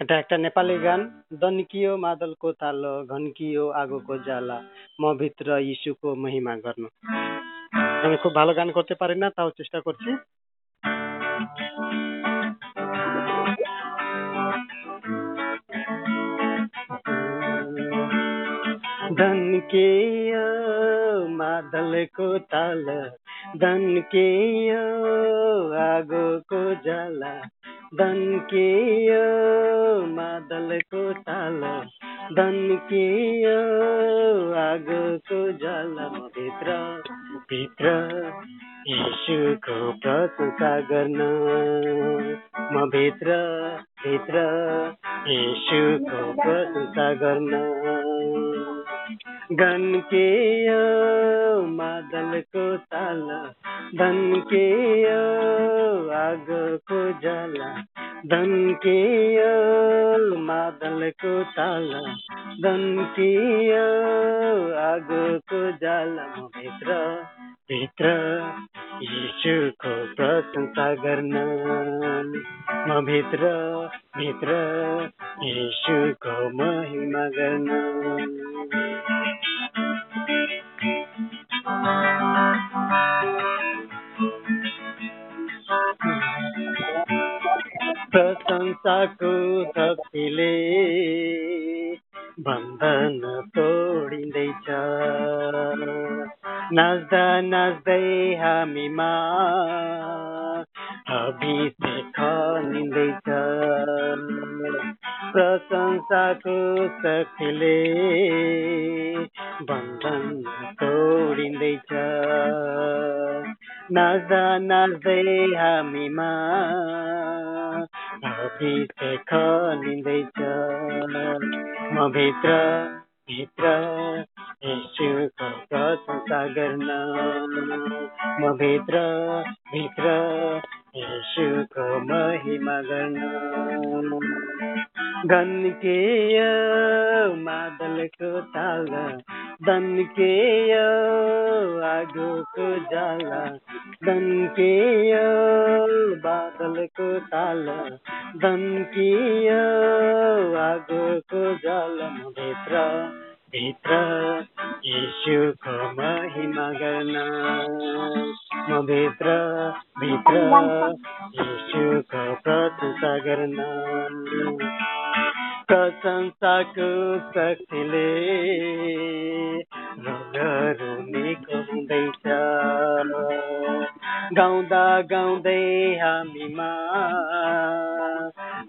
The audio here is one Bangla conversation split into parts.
এটা একটা নেপালি গান दनकियो मादलको ताल घनकियो आगोको জ্বালা ম ভিত্র ইস্যুকো মহিমা গর্ণ আমি খুব ভালো গান করতে পারি না তাও চেষ্টা করছি धनकियो मादलको ताल धनकियो आगोको জ্বালা दन्कियो बादलको ताल। दन्कियो आगोको जल भित्र भित्र यीशुको प्रशंसा गर्न। म भित्र भित्र यीशुको प्रशंसा गर्न। गन्केयो मादलको ताल धन्केयो आगोको जला। धन्केयो मादलको ताल धन्कियो आगोको जाला। म भित्र भित्र यीशुको प्रशंसा गर्न म भित्र भित्र यीशुको महिमा गर्न। प्रशंसाको शक्तिले बन्धन तोडिँदैछ। नाच्दा नाच्दै हामीमा अभिषेक निँदैछ प्रशंसाको शक्तिले बन्धन तोडिँदैछ। नाच्दै हामीमा अभिषेक निँदैछ म भित्र भित्र यीशुको प्रशंसा गर्न म भित्र भित्र यीशुको महिमा गर्न गन्केय मादलको ताल दन्केय आगोको जाला दन्केय बादलको ताल दन्किय आगोको जाला भित्र भित्र यीशुको महिमा गर्न म भित्र भित्र यीशुको प्रशंसा गर्न प्रशंसाको शक्तिले रोगहरू निको हुँदैछ गाउँदा गाउँदै हामीमा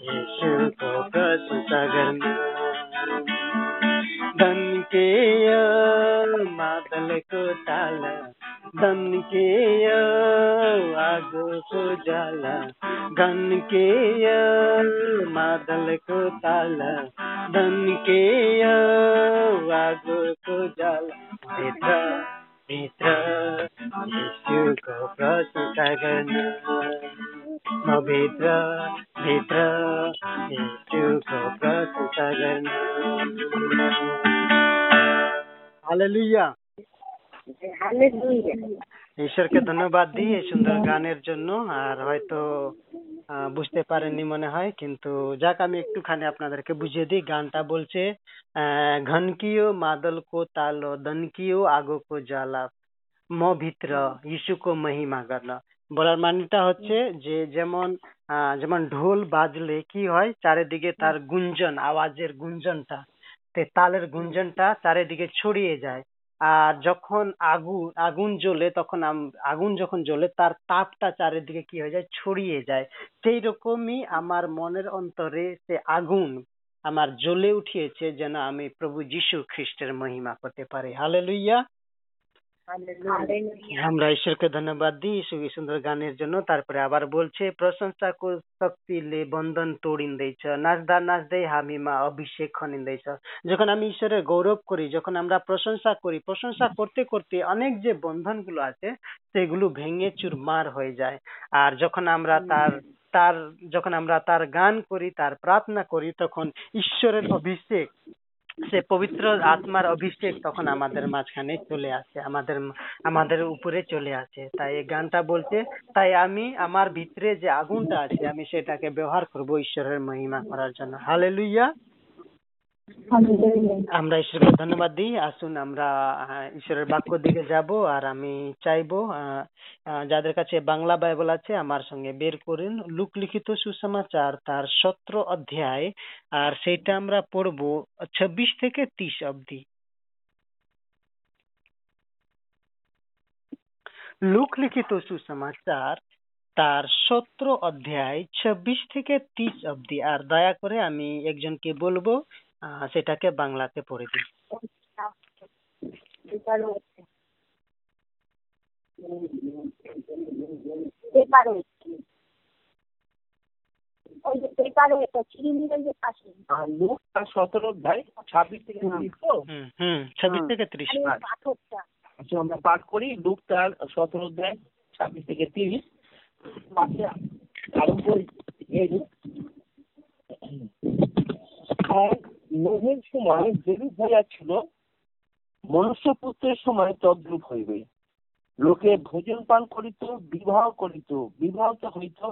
यीशुको प्रशंसा गर्न धन्केय मादलको ताल धन्केय आगोको जाला धन्केय मादलको ताल धन्केय आगोको Mitra, Vishnu को प्रसन्न करना पवित्र मित्र विष्णु को प्रसन्न करना हालेलुया हालेलुया ঈশ্বরকে ধন্যবাদ দিই এই সুন্দর গানের জন্য, আর হয়তো বুঝতে পারেননি মনে হয়, কিন্তু যাক, আমি একটুখানি আপনাদেরকে বুঝিয়ে দিই, গানটা বলছে ঘনকিও মাদল কো তালো দনকিও আগো কো জ্বালা, ম ভিত্র ইসুকো মহিমা গান বলার মানেটা হচ্ছে যে, যেমন যেমন ঢোল বাজলে কি হয়, চারিদিকে তার গুঞ্জন, আওয়াজের গুঞ্জনটা তালের গুঞ্জনটা চারিদিকে ছড়িয়ে যায়। আর যখন আগুন আগুন জ্বলে তখন আগুন যখন জ্বলে তার তাপটা চারিদিকে কি হয়ে যায়? ছড়িয়ে যায়। সেই রকমই আমার মনের অন্তরে সে আগুন আমার জ্বলে উঠিয়েছে যেন আমি প্রভু যীশু খ্রিস্টের মহিমা করতে পারি। হালেলুইয়া আমরা ঈশ্বরকে ধন্যবাদ দিই এই সুন্দর গানের জন্য। তারপরে আবার বলছে প্রশংসা শক্তিলে বন্ধন তোড়িন দিয়েছ নাচদা নাচদে হামিমা অভিষেক দিয়েছ যখন আমি ঈশ্বরের গৌরব করি যখন আমরা প্রশংসা করি প্রশংসা করতে করতে অনেক যে বন্ধনগুলো আছে সেগুলো ভেঙে চুরমার হয়ে যায়। আর যখন আমরা তার তার যখন আমরা তার গান করি তার প্রার্থনা করি তখন ঈশ্বরের অভিষেক সে পবিত্র আত্মার অভিষেক তখন আমাদের মাঝখানে চলে আসে, আমাদের আমাদের উপরে চলে আসে। তাই এই গানটা বলছে তাই আমি আমার ভিতরে যে আগুনটা আছে, আমি সেটাকে ব্যবহার করব ঈশ্বরের মহিমা করার জন্য। হালে লুইয়া আমরা ঈশ্বরকে ধন্যবাদ দিই। আসুন আমরা ঈশ্বরের বাক্য দিকে যাব আর আমি চাইব যাদের কাছে বাংলা বাইবেল আছে, আমার সঙ্গে বের করেন। লুক লিখিত সুসমাচার তার সতেরো অধ্যায়, আর সেটা আমরা পড়ব ছাব্বিশ থেকে তিরিশ অবধি। লুক লিখিত সুসমাচার তার সতেরো অধ্যায়, ছাব্বিশ থেকে তিরিশ অবধি। আর দয়া করে আমি একজনকে বলব সেটাকে বাংলাতে পড়ে দিই। সতেরো অধ্যায় ছাব্বিশ থেকে ছাব্বিশ থেকে ত্রিশ আচ্ছা আমরা পাঠ করি লুক তার সতেরো অধ্যায় ছাব্বিশ থেকে তিরিশ আরম্ভ নোহের সময় যেরূপ হইয়াছিল, মনুষ্যপুত্রের সময় তদ্রূপ হইবে। লোকে ভোজন পান করিত, বিবাহ করিত, বিবাহিত হইত।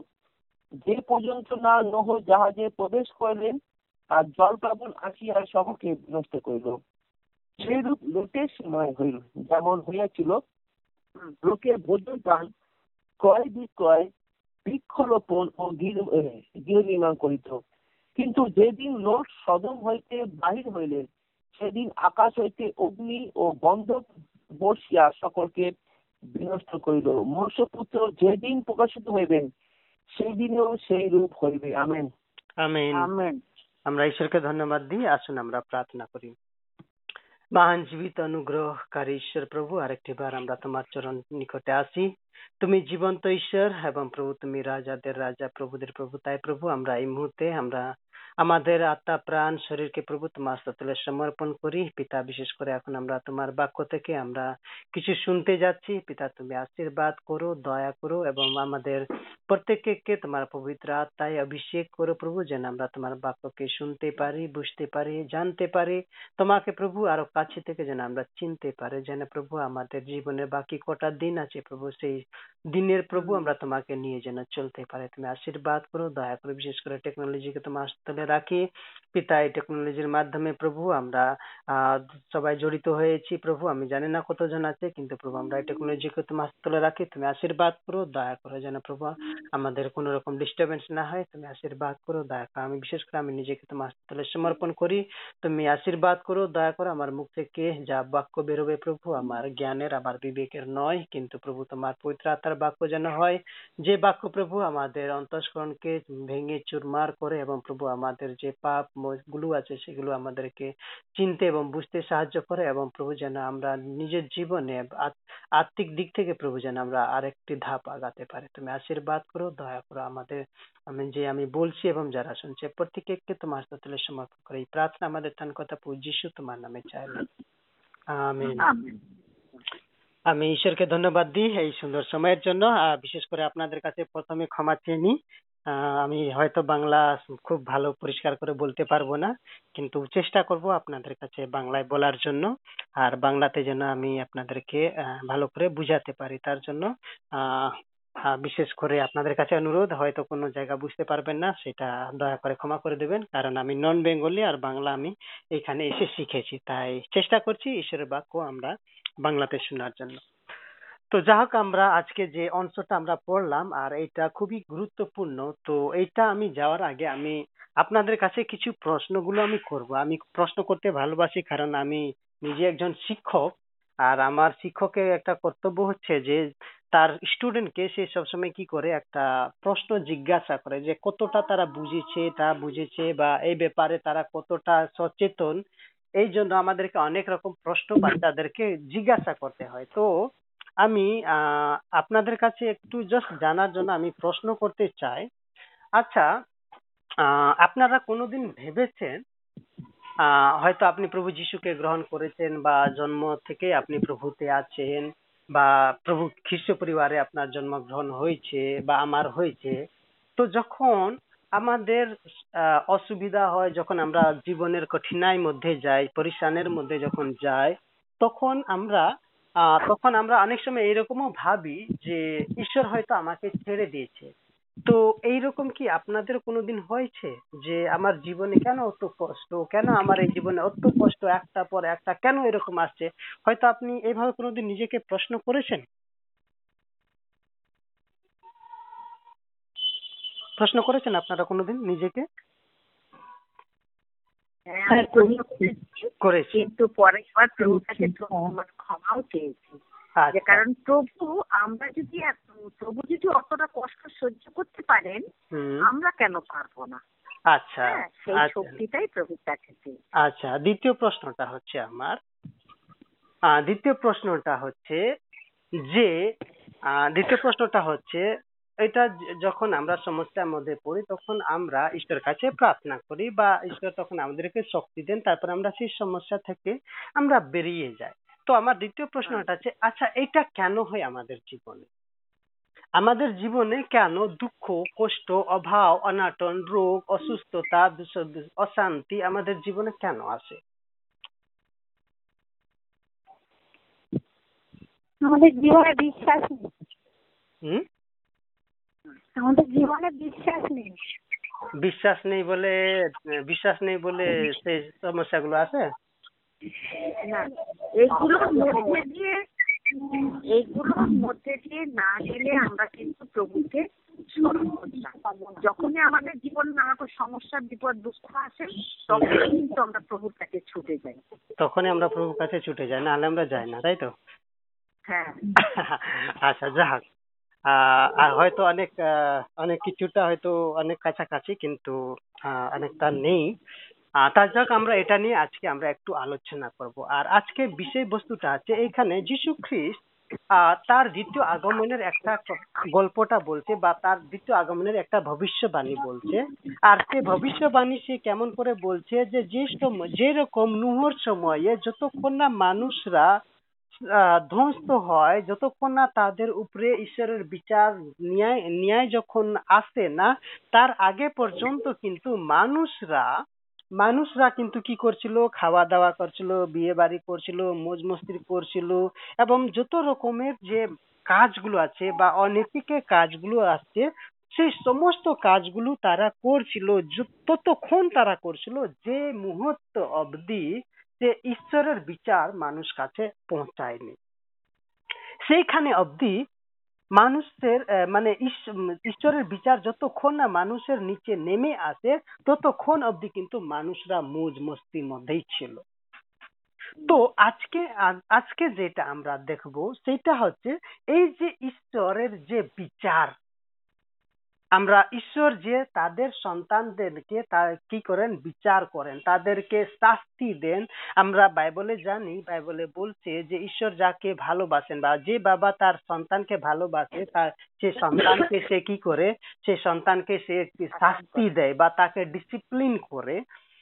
যে পর্যন্ত না নহ জাহাজে প্রবেশ করিলেন, আর জল প্লাবন আসিয়া সবকে বিনষ্ট করিল। সেইরূপ লোকের সময় হইল যেমন হইয়াছিল, লোকে ভোজন পান, ক্রয় বিক্রয়, বৃক্ষরোপণ ও গৃহ নির্মাণ করিত। কিন্তু যেদিন লোক সদম হইতে বাহির হইলেন সেদিন আকাশ হইতে অগ্নি ও বন্ধ বসিয়া সকলকে বিনষ্ট করিল। মনুষ্যপুত্র যেদিন প্রকাশিত হইবেন সেই দিনেও সেই রূপ হইবে। আমেন। আমেন। আমেন। আমরা ঈশ্বরকে ধন্যবাদ দিই। আসুন আমরা প্রার্থনা করি। মহান জীবিত অনুগ্রহকারী ঈশ্বর প্রভু আরেকটি বার আমরা তোমার চরণ নিকটে আসি। তুমি জীবন্ত ঈশ্বর এবং প্রভু তুমি রাজাদের রাজা প্রভুদের প্রভু তাই প্রভু আমরা এই মুহূর্তে আমরা আমাদের আত্মা প্রাণ শরীরকে প্রভু তোমার তুলে সমর্পণ করি। পিতা বিশেষ করে এখন আমরা তোমার বাক্য থেকে আমরা কিছু শুনতে যাচ্ছি। পিতা তুমি আশীর্বাদ করো দয়া করো এবং আমাদের প্রত্যেককে তোমার পবিত্র আত্মায় অভিষেক করো প্রভু যেন আমরা তোমার বাক্যকে শুনতে পারি বুঝতে পারি জানতে পারি। তোমাকে প্রভু আরও কাছে থেকে যেন আমরা চিনতে পারি যেন প্রভু আমাদের জীবনের বাকি কটা দিন আছে প্রভু সেই দিনের প্রভু আমরা তোমাকে নিয়ে যেন চলতে পারে। তুমি আশীর্বাদ করো দয়া করো বিশেষ করে টেকনোলজিকে তোমার তলে রাখি। পিতা এই টেকনোলজির মাধ্যমে, প্রভু আমরা সবাই জড়িত হয়েছি। প্রভু, আমি জানি না কতজন আছে, কিন্তু প্রভু, আমরা এই টেকনোলজিকে তোমার তলে রাখি। তুমি আশীর্বাদ করো, দয়া করো যেন প্রভু, আমাদের কোন রকম ডিস্টারবেন্স না হয়। তুমি আশীর্বাদ করো, দয়া করো। আমি বিশেষ করে আমি নিজেকে তোমার তলে সমর্পণ করি। তুমি আশীর্বাদ করো, দয়া করো। আমার মুখ থেকে যা বাক্য বেরোবে প্রভু, আমার জ্ঞানের, আমার বিবেকের নয়। কিন্তু প্রভু, তোমার পবিত্র আত্মার বাক্য যেন হয়। যে বাক্য প্রভু, আমাদের অন্তঃস্করণকে ভেঙে চুরমার করে এবং প্রভু আমাদের যে পাপগুলো আছে সেগুলো আমাদেরকে চিনতে এবং বুঝতে সাহায্য করে এবং প্রভু যেন আমরা নিজের জীবনে আত্মিক দিক থেকে প্রভু যেন আমরা আরেকটি ধাপ আগাতে পারি। তুমি আশীর্বাদ করো দয়া করো আমাদের আমি যে আমি বলছি এবং যারা শুনছে প্রত্যেককে তোমার সাথে সমর্পণ করে। এই প্রার্থনা আমাদের তান কথা যিশু তোমার নামে চাইলাম আমিন। আমি ঈশ্বরকে ধন্যবাদ দিই এই সুন্দর সময়ের জন্য। বিশেষ করে আপনাদের কাছে প্রথমে ক্ষমা চেয়ে নিই। আমি হয়তো বাংলা খুব ভালো পরিষ্কার করে বলতে পারব না, কিন্তু চেষ্টা করব আপনাদের কাছে বাংলায় বলার জন্য, আর বাংলাতে যেন আমি আপনাদেরকে, আহ, ভালো করে বুঝাতে পারি। তার জন্য, আহ বিশেষ করে আপনাদের কাছে অনুরোধ, হয়তো কোনো জায়গা বুঝতে পারবেন না, সেটা দয়া করে ক্ষমা করে দেবেন, কারণ আমি নন বেঙ্গলি আর বাংলা আমি এখানে এসে শিখেছি, তাই চেষ্টা করছি ঈশ্বরের বাক্য আমরা বাংলাতে শোনার জন্য। তো যা হোক আমরা আজকে যে অংশটা আমরা পড়লাম আর এটা খুবই গুরুত্বপূর্ণ, তো এইটা আমি যাওয়ার আগে আমি আপনাদের কাছে কিছু প্রশ্নগুলো আমি করব। আমি প্রশ্ন করতে ভালোবাসি কারণ আমি নিজে একজন শিক্ষক আর আমার শিক্ষকের একটা কর্তব্য হচ্ছে যে তার স্টুডেন্টকে সে সবসময় কি করে একটা প্রশ্ন জিজ্ঞাসা করে যে কতটা তারা বুঝেছে, তা বুঝেছে বা এই ব্যাপারে তারা কতটা সচেতন, এই জন্য আমাদেরকে অনেক রকম প্রশ্ন বাচ্চাদেরকে জিজ্ঞাসা করতে হয়। তো আমি আহ, আপনাদের কাছে একটু জাস্ট জানার জন্য আমি প্রশ্ন করতে চাই। আচ্ছা আহ, আপনারা কোনোদিন ভেবেছেন আহ, হয়তো আপনি প্রভু যিশুকে গ্রহণ করেছেন বা জন্ম থেকে আপনি প্রভুতে আছেন বা প্রভু খ্রিস্ট পরিবারে আপনার জন্মগ্রহণ হয়েছে বা আমার হয়েছে তো যখন আমাদের অসুবিধা হয় যখন আমরা জীবনের কঠিনাই মধ্যে যাই পরিশানের মধ্যে যখন যাই তখন আমরা আহ, তখন আমরা অনেক সময় এরকমও ভাবি যে ঈশ্বর হয়তো আমাকে ছেড়ে দিয়েছে। তো এইরকম কি আপনাদের কোনোদিন হয়েছে যে আমার জীবনে কেন অত কষ্ট কেন আমার এই জীবনে অত কষ্ট একটা পর একটা কেন এরকম আসছে? হয়তো আপনি এইভাবে কোনোদিন নিজেকে প্রশ্ন করেছেন? প্রশ্ন করেছেন আপনারা কোনোদিন নিজেকে? হ্যাঁ। করেছি। কিন্তু পরে আবার প্রভুর কাছে মানে ক্ষমাও চেয়েছি। যে আচ্ছা। কারণ প্রভু আমরা যদি প্রভু যদি অতটা কষ্ট সহ্য করতে পারেন আমরা কেন পারব না? আচ্ছা হ্যাঁ সেই আচ্ছা। শক্তিটাই প্রভুর কাছে আচ্ছা দ্বিতীয় প্রশ্নটা হচ্ছে আমার। দ্বিতীয় প্রশ্নটা হচ্ছে যে আহ, দ্বিতীয় প্রশ্নটা হচ্ছে এটা যখন আমরা সমস্যার মধ্যে পড়ি তখন আমরা ঈশ্বরের কাছে প্রার্থনা করি বা ঈশ্বর তখন আমাদেরকে শক্তি দেন তারপর আমরা সেই সমস্যা থেকে আমরা বেরিয়ে যাই। তো আমার দ্বিতীয় প্রশ্নটা হচ্ছে আচ্ছা এটা কেন হয় আমাদের জীবনে? আমাদের জীবনে কেন দুঃখ কষ্ট অভাব অনাটন রোগ অসুস্থতা অশান্তি আমাদের জীবনে কেন আসে? আমাদের জীবনে বিশ্বাস নেই। হুম? আমাদের জীবনে বিশ্বাস নেই। বিশ্বাস নেই বলে বিশ্বাস নেই বলে সেই সমস্যাগুলো আছে? না এইগুলোর মধ্যে দিয়ে এইগুলোর মধ্যে দিয়ে না গেলে আমরা কিন্তু প্রভুকে স্মরণ যখনই আমাদের জীবনে নানা রকম সমস্যা বিপদ দুঃখ আসে তখনই কিন্তু আমরা প্রভুর কাছে ছুটে যাই। তখনই আমরা প্রভুর কাছে ছুটে যাই নাহলে আমরা যাই না তাই তো? হ্যাঁ। আচ্ছা যাক। আর হয়তো অনেক অনেক কিছুটা হয়তো অনেক কাছাকাছি, কিন্তু অনেকটা নেই। তা যাক, আমরা এটা নিয়ে আজকে আমরা একটু আলোচনা করব। আর আজকে বিষয়বস্তুটা আছে এখানে যিশু খ্রিস্ট তার দ্বিতীয় আগমনের একটা গল্পটা বলছে বা তার দ্বিতীয় আগমনের একটা ভবিষ্যবাণী বলছে। আর সে ভবিষ্যবাণী সে কেমন করে বলছে যে যে সময় যেরকম নুহর সময়ে যতক্ষণ না মানুষরা ধ্বংস হয় যতক্ষণ না তাদের উপরে ঈশ্বরের বিচার ন্যায় ন্যায় যখন আসে না, তার আগে পর্যন্ত কিন্তু মানুষরা মানুষরা কিন্তু কি করছিল? খাওয়া দাওয়া করছিল বিয়ে বাড়ি করছিল মোজ মস্তি করছিল এবং যত রকমের যে কাজগুলো আছে বা অনৈতিক কাজগুলো আছে, সেই সমস্ত কাজগুলো তারা করছিল ততক্ষণ তারা করছিল যে মুহূর্ত অবধি যে ঈশ্বরের বিচার মানুষ কাছে পৌঁছায়নি। সেইখানে অবধি মানুষের মানে ঈশ্বরের বিচার যতক্ষণ না মানুষের নিচে নেমে আসে, ততক্ষণ অবধি কিন্তু মানুষরা মৌজ মস্তির মধ্যেই ছিল। তো আজকে আজকে যেটা আমরা দেখব, সেটা হচ্ছে এই যে ঈশ্বরের যে বিচার আমরা ঈশ্বর যে তাদের সন্তানদেরকে কি করেন? বিচার করেন। তাদেরকে শাস্তি দেন। আমরা বাইবলে জানি, বাইবলে বলছে যে ঈশ্বর যাকে ভালোবাসেন বা যে বাবা তার সন্তানকে ভালোবাসে তার সে সন্তানকে সে কি করে? সে সন্তানকে সে শাস্তি দেয় বা তাকে ডিসিপ্লিন করে।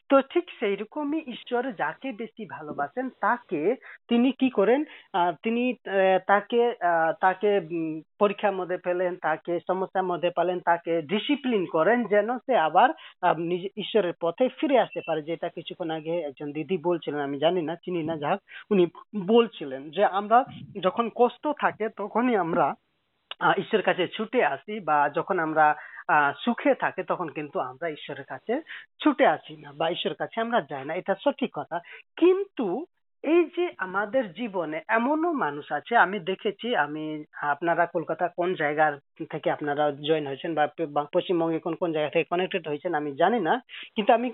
তো ঠিক সেই রকমই ঈশ্বর যাকে বেশি ভালোবাসেন তাকে তিনি কি করেন? আহ, তিনি আহ, তাকে আহ, তাকে পরীক্ষার মধ্যে ফেলেন তাকে সমস্যার মধ্যে পেলেন তাকে ডিসিপ্লিন করেন যেন সে আবার আহ, নিজে ঈশ্বরের পথে ফিরে আসতে পারে। যেটা কিছুক্ষণ আগে একজন দিদি বলছিলেন আমি জানি না চিনি না যাক উনি বলছিলেন যে আমরা যখন কষ্ট থাকে তখনই আমরা ঈশ্বরের কাছে ছুটে আসি বা যখন আমরা সুখে থাকে তখন কিন্তু আমরা ঈশ্বরের কাছে ছুটে আসি না বা ঈশ্বরের কাছে আমরা যাই না। এটা সঠিক কথা। কিন্তু এই যে আমাদের জীবনে এমনও মানুষ আছে, আমি দেখেছি, আমি, আপনারা কলকাতা কোন জায়গার থেকে আপনারা জয়েন হয়েছেন বা পশ্চিমবঙ্গে কোন কোন জায়গা থেকে কানেক্টেড হয়েছেন আমি জানি না, কিন্তু আমি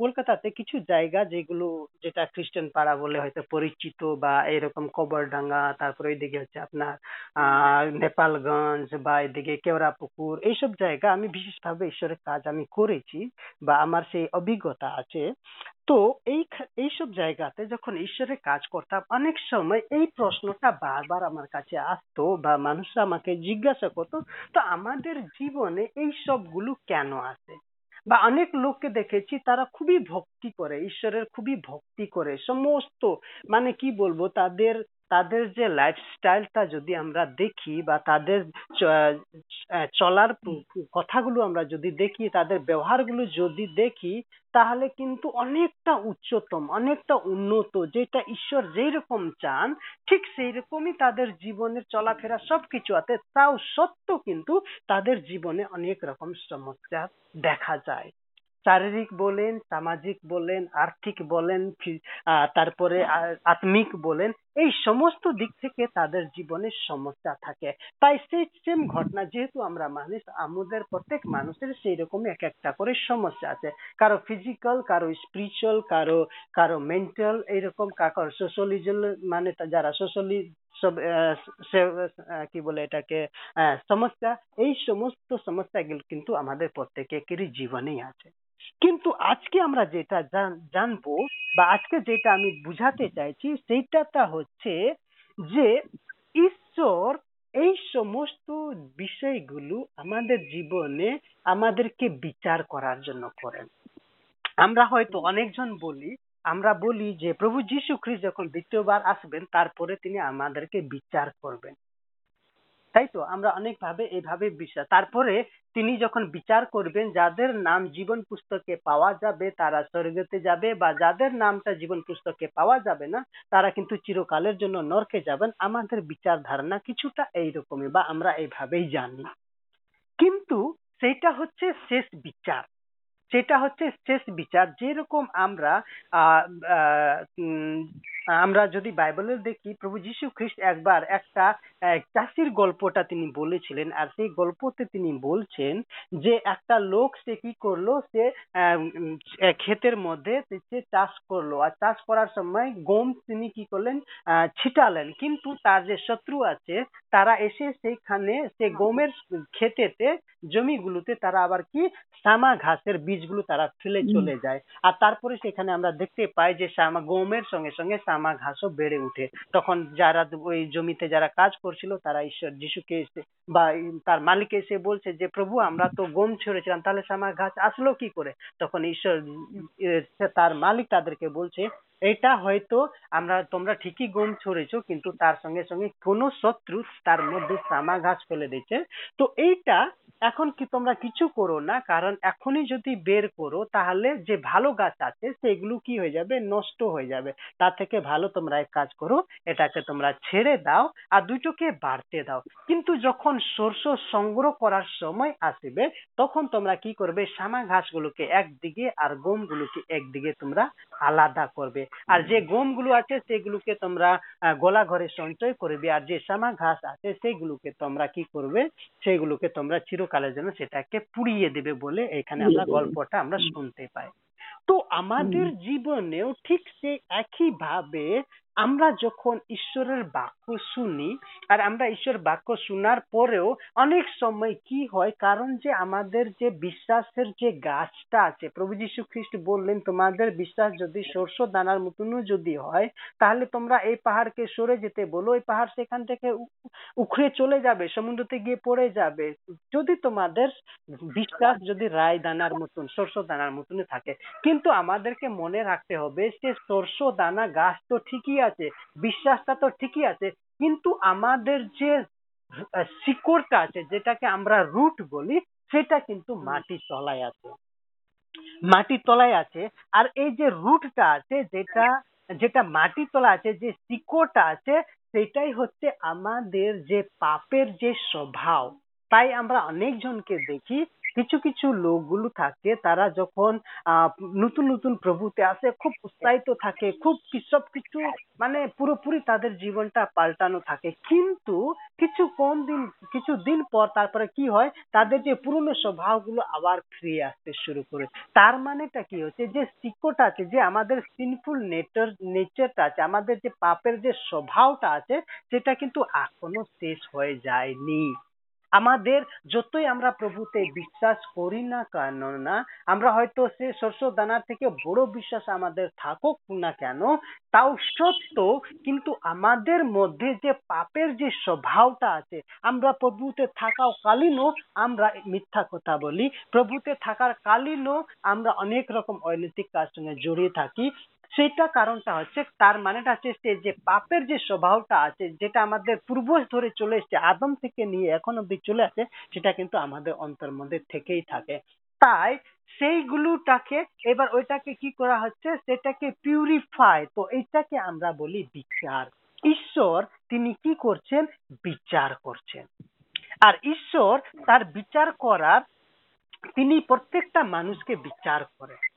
কলকাতাতে কিছু জায়গা যেগুলো, যেটা খ্রিস্টান পাড়া বলে হয়তো পরিচিত বা এরকম কবরডাঙ্গা, তারপরে ওইদিকে হচ্ছে আপনার আহ নেপালগঞ্জ বা এদিকে কেওড়া পুকুর এইসব জায়গা আমি বিশেষভাবে ঈশ্বরের কাজ আমি করেছি বা আমার সেই অভিজ্ঞতা আছে। তো এই এইসব জায়গাতে যখন ঈশ্বরের কাজ করতাম, অনেক সময় এই প্রশ্নটা বারবার আমার কাছে আসতো বা মানুষরা আমাকে জিজ্ঞাসা করতো, তো আমাদের জীবনে এই সবগুলো কেন আসে বা অনেক লোককে দেখেছি, তারা খুবই ভক্তি করে, ঈশ্বরের খুবই ভক্তি করে, সমস্ত মানে কি বলব, তাদের তাদের যে লাইফস্টাইলটা যদি আমরা দেখি বা তাদের চলার কথাগুলো আমরা যদি দেখি, তাদের ব্যবহারগুলো যদি দেখি, তাহলে কিন্তু অনেকটা উচ্চতম, অনেকটা উন্নত। যেটা ঈশ্বর যেই রকম চান, ঠিক সেই রকমই তাদের জীবনের চলাফেরা সবকিছু আছে। তাও সত্ত্বেও কিন্তু তাদের জীবনে অনেক রকম সমস্যা দেখা যায়। শারীরিক বলেন, সামাজিক বলেন, আর্থিক বলেন তারপরে আত্মিক বলেন, এই সমস্ত দিক থেকে তাদের জীবনে সমস্যা থাকে। তাই সেই সেম ঘটনা যেহেতু আমরা মানুষ, আমাদের প্রত্যেক মানুষের সেই রকম এক একটা করে সমস্যা আছে। কারও ফিজিক্যাল কারও স্পিরিচুয়াল কারও কারও মেন্টাল এইরকম কারও সোশ্যালিজম মানে যারা সোশ্যালি সব কি বলে এটাকে সমস্যা, এই সমস্ত সমস্যাগুলো কিন্তু আমাদের প্রত্যেকেরই জীবনেই আছে। কিন্তু আজকে আমরা যেটা জানব বা আজকে যেটা আমি বুঝাতে চাইছি সেইটাটা হচ্ছে যে ঈশ্বর এই সমস্ত বিষয়গুলো আমাদের জীবনে আমাদেরকে বিচার করার জন্য করেন। আমরা হয়তো অনেকজন বলি, আমরা বলি যে প্রভু যীশু খ্রিস্ট যখন দ্বিতীয়বার আসবেন, তারপরে তিনি আমাদেরকে বিচার করবেন। তাই তো? আমরা অনেক ভাবে এইভাবে বিশ্বাস তারপরে তিনি যখন বিচার করবেন যাদের নাম জীবন পুস্তকে পাওয়া যাবে তারা স্বর্গতে যাবে বা যাদের নামটা জীবন পুস্তকে পাওয়া যাবে না তারা কিন্তু চিরকালের জন্য নরকে যাবেন। আমাদের বিচার ধারণা কিছুটা এইরকমই বা আমরা এইভাবেই জানি। কিন্তু সেটা হচ্ছে শেষ বিচার। সেটা হচ্ছে শেষ বিচার। যেরকম আমরা আহ, আমরা যদি বাইবেলে দেখি প্রভু যীশু খ্রিস্ট একবার একটা চাষির গল্পটা তিনি বলেছিলেন আর সেই গল্পতে তিনি বলছেন যে একটা লোক সে কি করল? সে ক্ষেতের মধ্যে সে চাষ করল আর চাষ করার সময় গম তিনি কি করলেন? ছিটালেন। কিন্তু তার যে শত্রু আছে তারা এসে সেইখানে সে গমের ক্ষেতেতে জমিগুলোতে তারা আবার কি? সামা ঘাসের বীজগুলো তারা ফেলে চলে যায়। আর তারপরে সেখানে আমরা দেখতে পাই যে সামা গমের সঙ্গে সঙ্গে সামা ঘাসও বেড়ে উঠে তখন যারা ওই জমিতে যারা কাজ করছিল, তারা ঈশ্বর যিশুকে এসে বা তার মালিক এসে বলছে যে, প্রভু, আমরা তো গম ছড়েছিলাম, তাহলে সামা ঘাস আসলো কি করে? তখন ঈশ্বর তার মালিক তাদেরকে বলছে, এটা হয়তো আমরা, তোমরা ঠিকই গম ছড়েছো, কিন্তু তার সঙ্গে সঙ্গে কোনো শত্রু তার মধ্যে সামা ঘাস ফেলে দিচ্ছে তো এইটা এখন কি তোমরা কিছু করো না? কারণ এখনই যদি বের করো, তাহলে যে ভালো গাছ আছে, সেগুলো কি হয়ে যাবে? নষ্ট হয়ে যাবে। তার থেকে ভালো তোমরা এক কাজ করো, এটাকে তোমরা ছেড়ে দাও আর দুটোকে বাড়তে দাও। কিন্তু যখন শস্য সংগ্রহ করার সময় আসবে, তখন তোমরা কি করবে? সামা ঘাসগুলোকে একদিকে আর গমগুলোকে একদিকে তোমরা আলাদা করবে। আর যে গমগুলো আছে, সেগুলোকে তোমরা গোলা ঘরে সঞ্চয় করবে। আর যে সামা ঘাস আছে, সেগুলোকে তোমরা কি করবে? সেগুলোকে তোমরা চিরকালের জন্য সেটাকে পুড়িয়ে দেবে বলে এখানে আমরা গল্পটা আমরা শুনতে পাই। তো আমাদের জীবনেও ঠিক সেই একই ভাবে আমরা যখন ঈশ্বরের বাক্য শুনি আর আমরা ঈশ্বর বাক্য শোনার পরেও অনেক সময় কি হয়, কারণ যে আমাদের যে বিশ্বাসের যে গাছটা আছে, প্রভু যীশু খ্রিস্ট বললেন, তোমাদের বিশ্বাস যদি সর্ষ দানার মতনও যদি হয়, তাহলে তোমরা এই পাহাড়কে সরে যেতে বলো। এই পাহাড় সেখান থেকে উখড়ে চলে যাবে, সমুদ্রতে গিয়ে পড়ে যাবে। যদি তোমাদের বিশ্বাস যদি রায় দানার মতন সর্ষ দানার মতন থাকে, কিন্তু আমাদেরকে মনে রাখতে হবে যে সর্ষ দানা গাছ তো ঠিকই আছে বিশ্বাসটা তো ঠিকই আছে কিন্তু আমাদের যে শিকড়টা আছে যেটাকে আমরা রুট বলি সেটা কিন্তু মাটির তলায় আছে। মাটির তলায় আছে আর এই যে রুটটা আছে যেটা যেটা মাটির তলায় আছে যে শিকড়টা আছে সেটাই হচ্ছে আমাদের যে পাপের যে স্বভাব। তাই আমরা অনেকজনকে দেখি কিছু কিছু লোকগুলো থাকে তারা যখন আহ, নতুন নতুন প্রভুতে আসে খুব উৎসাহিত থাকে খুব সবকিছু মানে পুরোপুরি তাদের জীবনটা পাল্টানো থাকে। কিন্তু কিছু কম দিন কিছু দিন পর তারপরে কি হয় তাদের যে পুরনো স্বভাবগুলো আবার ফিরে আসতে শুরু করে। তার মানেটা কি হচ্ছে যে শিক্ষটা আছে যে আমাদের সিনফুল নেচার নেচারটা আছে আমাদের যে পাপের যে স্বভাবটা আছে সেটা কিন্তু এখনও শেষ হয়ে যায়নি। আমাদের যতই আমরা প্রভুতে বিশ্বাস করি না কেন না, আমরা হয়তো সে শস্য দানার থেকে বড় বিশ্বাস আমাদের থাকুক না কেন, তাও সত্য। কিন্তু আমাদের মধ্যে যে পাপের যে স্বভাবটা আছে, আমরা প্রভুতে থাকা কালীনও আমরা মিথ্যা কথা বলি। প্রভুতে থাকার কালীনও আমরা অনেক রকম অনৈতিক কাজ সঙ্গে জড়িয়ে থাকি। সেটা কারণটা হচ্ছে তার মানেটা হচ্ছে যে পাপের যে স্বভাবটা আছে, যেটা আমাদের পূর্বজ ধরে চলে এসছে, আদম থেকে নিয়ে এখন অব্দি চলে আসে, সেটা কিন্তু আমাদের অন্তর মধ্যে থেকেই থাকে। তাই সেইগুলোটাকে এবার ওইটাকে কি করা হচ্ছে? সেটাকে পিউরিফাই তো এইটাকে আমরা বলি বিচার। ঈশ্বর তিনি কি করছেন? বিচার করছেন। আর ঈশ্বর তার বিচার করার তিনি প্রত্যেকটা মানুষকে বিচার করেন।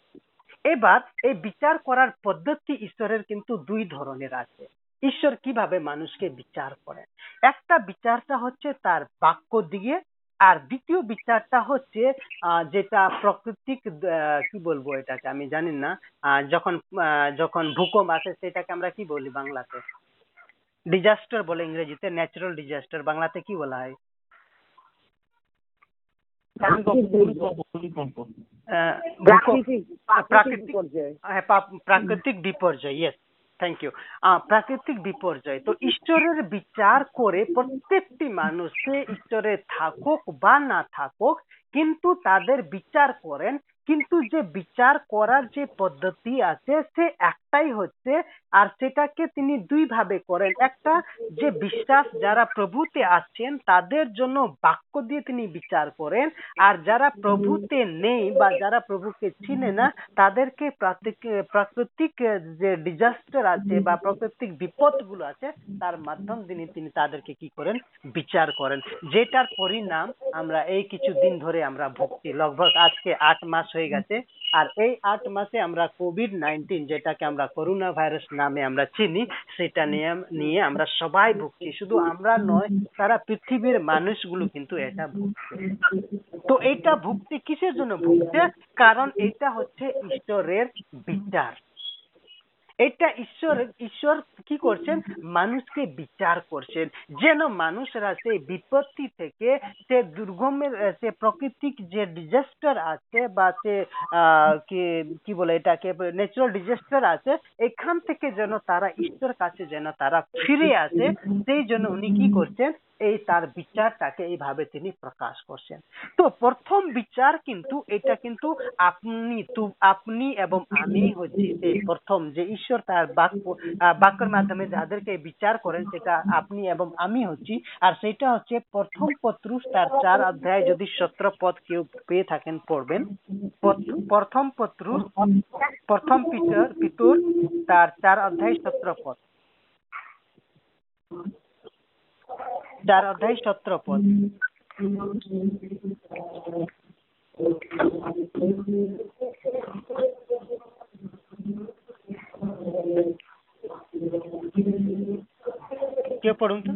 এবার এই বিচার করার পদ্ধতি ঈশ্বরের কিন্তু দুই ধরনের আছে। ঈশ্বর কীভাবে মানুষকে বিচার করেন? একটা বিচারটা হচ্ছে তার বাক্য দিয়ে, আর দ্বিতীয় বিচারটা হচ্ছে যেটা প্রাকৃতিক কি বলব এটাকে? আমি জানি না। যখন যখন ভূকম্প আসে, সেটাকে আমরা কি বলি বাংলাতে? ডিজাস্টার বলে ইংরেজিতে ন্যাচারাল ডিজাস্টার বাংলাতে কি বলা হয় ভূমিকম্প ভূমিকম্প আহ, ভূকম্প প্রাকৃতিক প্রাকৃতিক বিপর্যয় হ্যাঁ পা- প্রাকৃতিক বিপর্যয় ইয়েস থ্যাংক ইউ প্রাকৃতিক বিপর্যয় তো ঈশ্বরের বিচার করে প্রত্যেকটি মানুষ সে ঈশ্বরে থাকুক বা না থাকুক কিন্তু তাদের বিচার করেন কিন্তু যে বিচার করার যে পদ্ধতি আছে, সে একটাই হচ্ছে, আর সেটাকে তিনি দুই ভাবে করেন। একটা যে বিশ্বাস, যারা প্রভুতে আছেন, তাদের জন্য বাক্য দিয়ে তিনি বিচার করেন, আর যারা প্রভুতে নেই বা যারা প্রভুকে চিনে না, তাদেরকে প্রাকৃতিক যে ডিজাস্টার আছে বা প্রাকৃতিক বিপদগুলো আছে, তার মাধ্যম তিনি তিনি তাদেরকে কি করেন? বিচার করেন। যেটার পরিণাম আমরা এই কিছুদিন ধরে আমরা ভুগছি। লগভগ আজকে আট মাস হয়ে গেছে। আর এই আট মাসে আমরা কোভিড নাইন্টিন যেটাকে আমরা করোনা ভাইরাস নামে আমরা চিনি সেটা নিয়ে নিয়ে আমরা সবাই ভুগছি। শুধু আমরা নয় সারা পৃথিবীর মানুষগুলো কিন্তু এটা ভুগছে। তো এটা ভুগছে কিসের জন্য ভুগছে? কারণ এটা হচ্ছে ঈশ্বরের বিচার। এটা ঈশ্বর ঈশ্বর কি করছেন? মানুষকে বিচার করছেন। যেন মানুষরা সেই বিপত্তি থেকে, সে দুর্গমের, সে প্রাকৃতিক যে ডিজাস্টার আছে বা সে কি বলে এটাকে ন্যাচারাল ডিজাস্টার আছে, এখান থেকে যেন তারা ঈশ্বর কাছে যেন তারা ফিরে আসে, সেই জন্য উনি কি করছেন? এই তার বিচারটাকে এইভাবে তিনি প্রকাশ করছেন। তো প্রথম বিচার কিন্তু এটা কিন্তু আপনি আপনি এবং আমি হচ্ছে এই প্রথম যে ঈশ্বর তার বাক্য বাক্যের মাধ্যমে যাদেরকে বিচার করেন সেটা আপনি এবং আমি হচ্ছি। আর সেটা হচ্ছে প্রথম পত্রুষ তার চার অধ্যায় যদি সত্র পদ কেউ পেয়ে থাকেন, পড়বেন। প্রথম পত্রুষ প্রথম পিতর, পিতুর তার চার অধ্যায় সতেরো পদ। চার অধ্যায় সতেরো পদ। কে পড়ুন তো?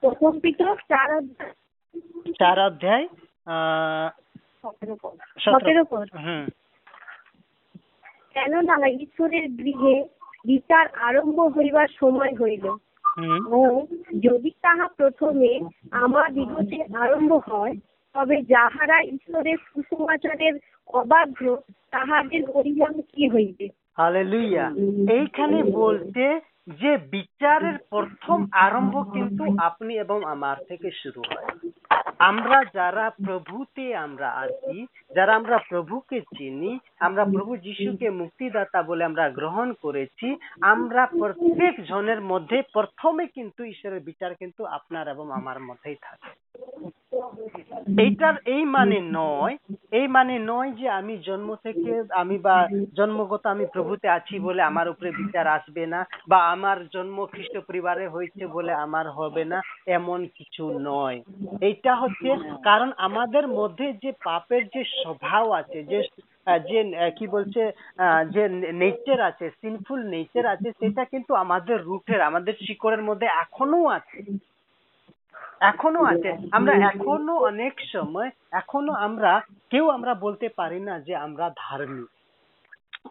প্রথম চার অধ্যায়। চার অধ্যায় সতেরো পদ। হুম। কেননা ঈশ্বরের গৃহে বিচার আরম্ভ হইবার সময় হইল। যদি তাহা প্রথমে আমার দিগতে আরম্ভ হয় তবে যাহারা ঈশ্বরের সুসমাচারের অবাধ্য তাহাদের পরিণাম কি হইবে? হালেলুইয়া এইখানে বলছে যে বিচারের প্রথম আরম্ভ কিন্তু আপনি এবং আমার থেকে শুরু হয়। আমরা যারা প্রভুতে আমরা আছি যারা আমরা প্রভুকে চিনি আমরা প্রভু যিশুকে মুক্তিদাতা বলে আমরা গ্রহণ করেছি। আমরা প্রত্যেক জনের মধ্যে প্রথমে কিন্তু ঈশ্বরের বিচার কিন্তু আপনার এবং আমার মধ্যেই থাকে। এইটার এই মানে নয় এই মানে নয় যে আমি জন্ম থেকে আমি বা জন্মগত আমি প্রভুতে আছি বলে আমার উপরে বিচার আসবে না বা আমার জন্ম খ্রিস্ট পরিবারে হয়েছে বলে আমার হবে না এমন কিছু নয়। এইটা হচ্ছে কারণ আমাদের মধ্যে যে পাপের যে স্বভাব আছে যে যে কি বলছে যে নেচার আছে সিনফুল নেচার আছে, সেটা কিন্তু আমাদের রুটের, আমাদের শিকড়ের মধ্যে এখনও আছে। এখনও আছে। আমরা এখনও অনেক সময় এখনও আমরা, কেউ আমরা বলতে পারি না যে আমরা ধার্মিক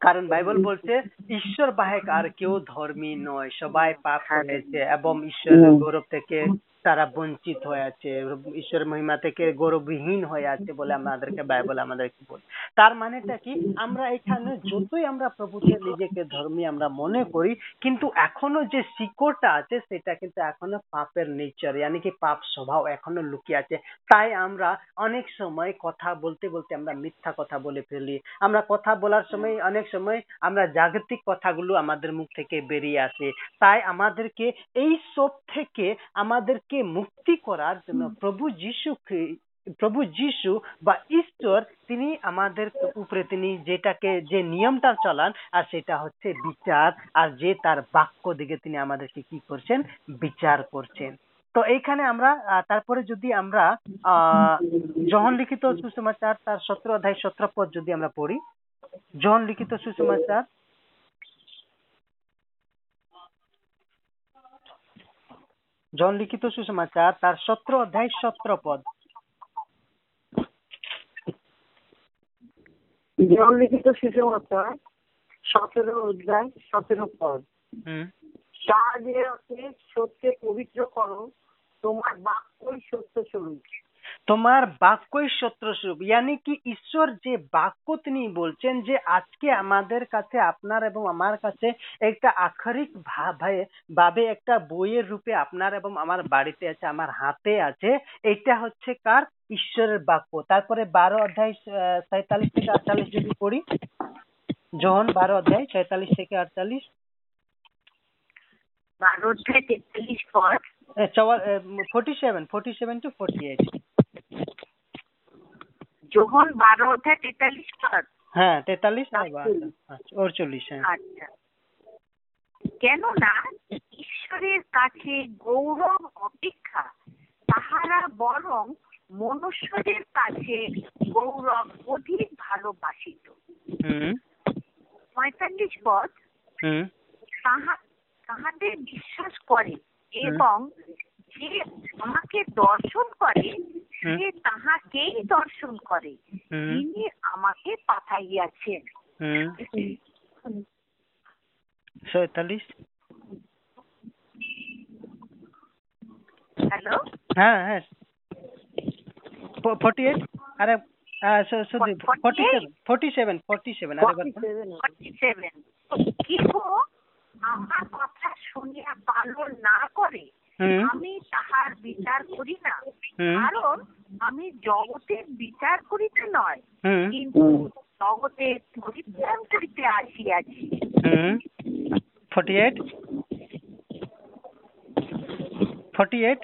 কারণ বাইবেল বলছে, ঈশ্বর বাহেক আর কেউ ধর্মী নয়। সবাই পাপ করেছে এবং ঈশ্বরের গৌরব থেকে তারা বঞ্চিত হয়ে আছে, ঈশ্বরের মহিমা থেকে গৌরবহীন হয়ে আছে বলে আমাদেরকে বাইবেল আমাদেরকে বলে। তার মানেটা কি? আমরা এখানে যতই আমরা প্রভুকে, নিজেকে, ধর্মী আমরা মনে করি, কিন্তু এখনও যে শিকড়টা আছে, সেটা কিন্তু এখনও পাপের নেচার ইয়ানি কি পাপ স্বভাব এখনও লুকিয়ে আছে। তাই আমরা অনেক সময় কথা বলতে বলতে আমরা মিথ্যা কথা বলে ফেলি। আমরা কথা বলার সময়, অনেক সময় আমরা জাগতিক কথাগুলো আমাদের মুখ থেকে বেরিয়ে আসে। তাই আমাদেরকে এই সব থেকে আমাদেরকে মুক্তি করার জন্য প্রভু যীশু প্রভু যীশু বা ঈশ্বর তিনি আমাদের উপরে তিনি যেটাকে যে নিয়মটা চালান আর সেটা হচ্ছে বিচার আর যে তার বাক্য দিকে তিনি আমাদেরকে কি করছেন বিচার করছেন। তো এইখানে আমরা তারপরে যদি আমরা আহ জহন লিখিত সুসমাচার তার সতেরো অধ্যায় সতেরো পদ যদি আমরা পড়ি জহন লিখিত সুসমাচার জন লিখিত সুসমাচার তার সত্র অধ্যায় সত্র পদ। জল লিখিত সুসমাচার সতেরো অধ্যায় সতেরো পদ। হুম। তাহাদেরকে সত্যে পবিত্র করো তোমার বাক্যই সত্য স্বরূপ। তোমার বাক্যই সত্য স্বরূপ ইয়ানি কি ঈশ্বর যে বাক্য তিনি বলছেন যে আজকে আমাদের কাছে আপনার এবং আমার কাছে একটা আক্ষরিক ভাবে ভাবে একটা বইয়ের রূপে আপনার এবং আমার বাড়িতে আছে আমার হাতে আছে এটা হচ্ছে কার? ঈশ্বরের বাক্য। তারপরে বারো অধ্যায় আহ, সাঁইতাল্লিশ থেকে আটচল্লিশ যদি পড়ি যখন বারো অধ্যায় ছয়তাল্লিশ থেকে আটচল্লিশ। বারো অধ্যায় তেতাল্লিশ পদ forty seven forty seven to forty eight যখন বারো অধ্যায় তেতাল্লিশ পদ। হ্যাঁ তেতাল্লিশ আর চল্লিশ হ্যাঁ। আচ্ছা। কেননা ঈশ্বরের কাছে গৌরব অপেক্ষা তাহারা বরং মনুষ্যদের কাছে গৌরব অধিক ভালোবাসিত। হুম। পঁয়তাল্লিশ পদ। হুম। তাহা তাহাদের বিশ্বাস করে এবং যে আমাকে দর্শন করে সে তাহাকেই দর্শন করে। তিনি আমাকে পাঠাইয়াছেন। ছয়তাল্লিশ হ্যালো। হ্যাঁ হ্যাঁ। ফোর্টি এইট আরে sorry forty seven forty seven forty seven forty seven কেহ? আমার কথা শুনিয়া পালন না করে আমি তাহার বিচার করি না। কারণ আমি জগতের বিচার করিতে নয় কিন্তু জগতের পরিত্রাণ করিতে আসিয়াছি। ফোর্টি এইট ফোর্টি এইট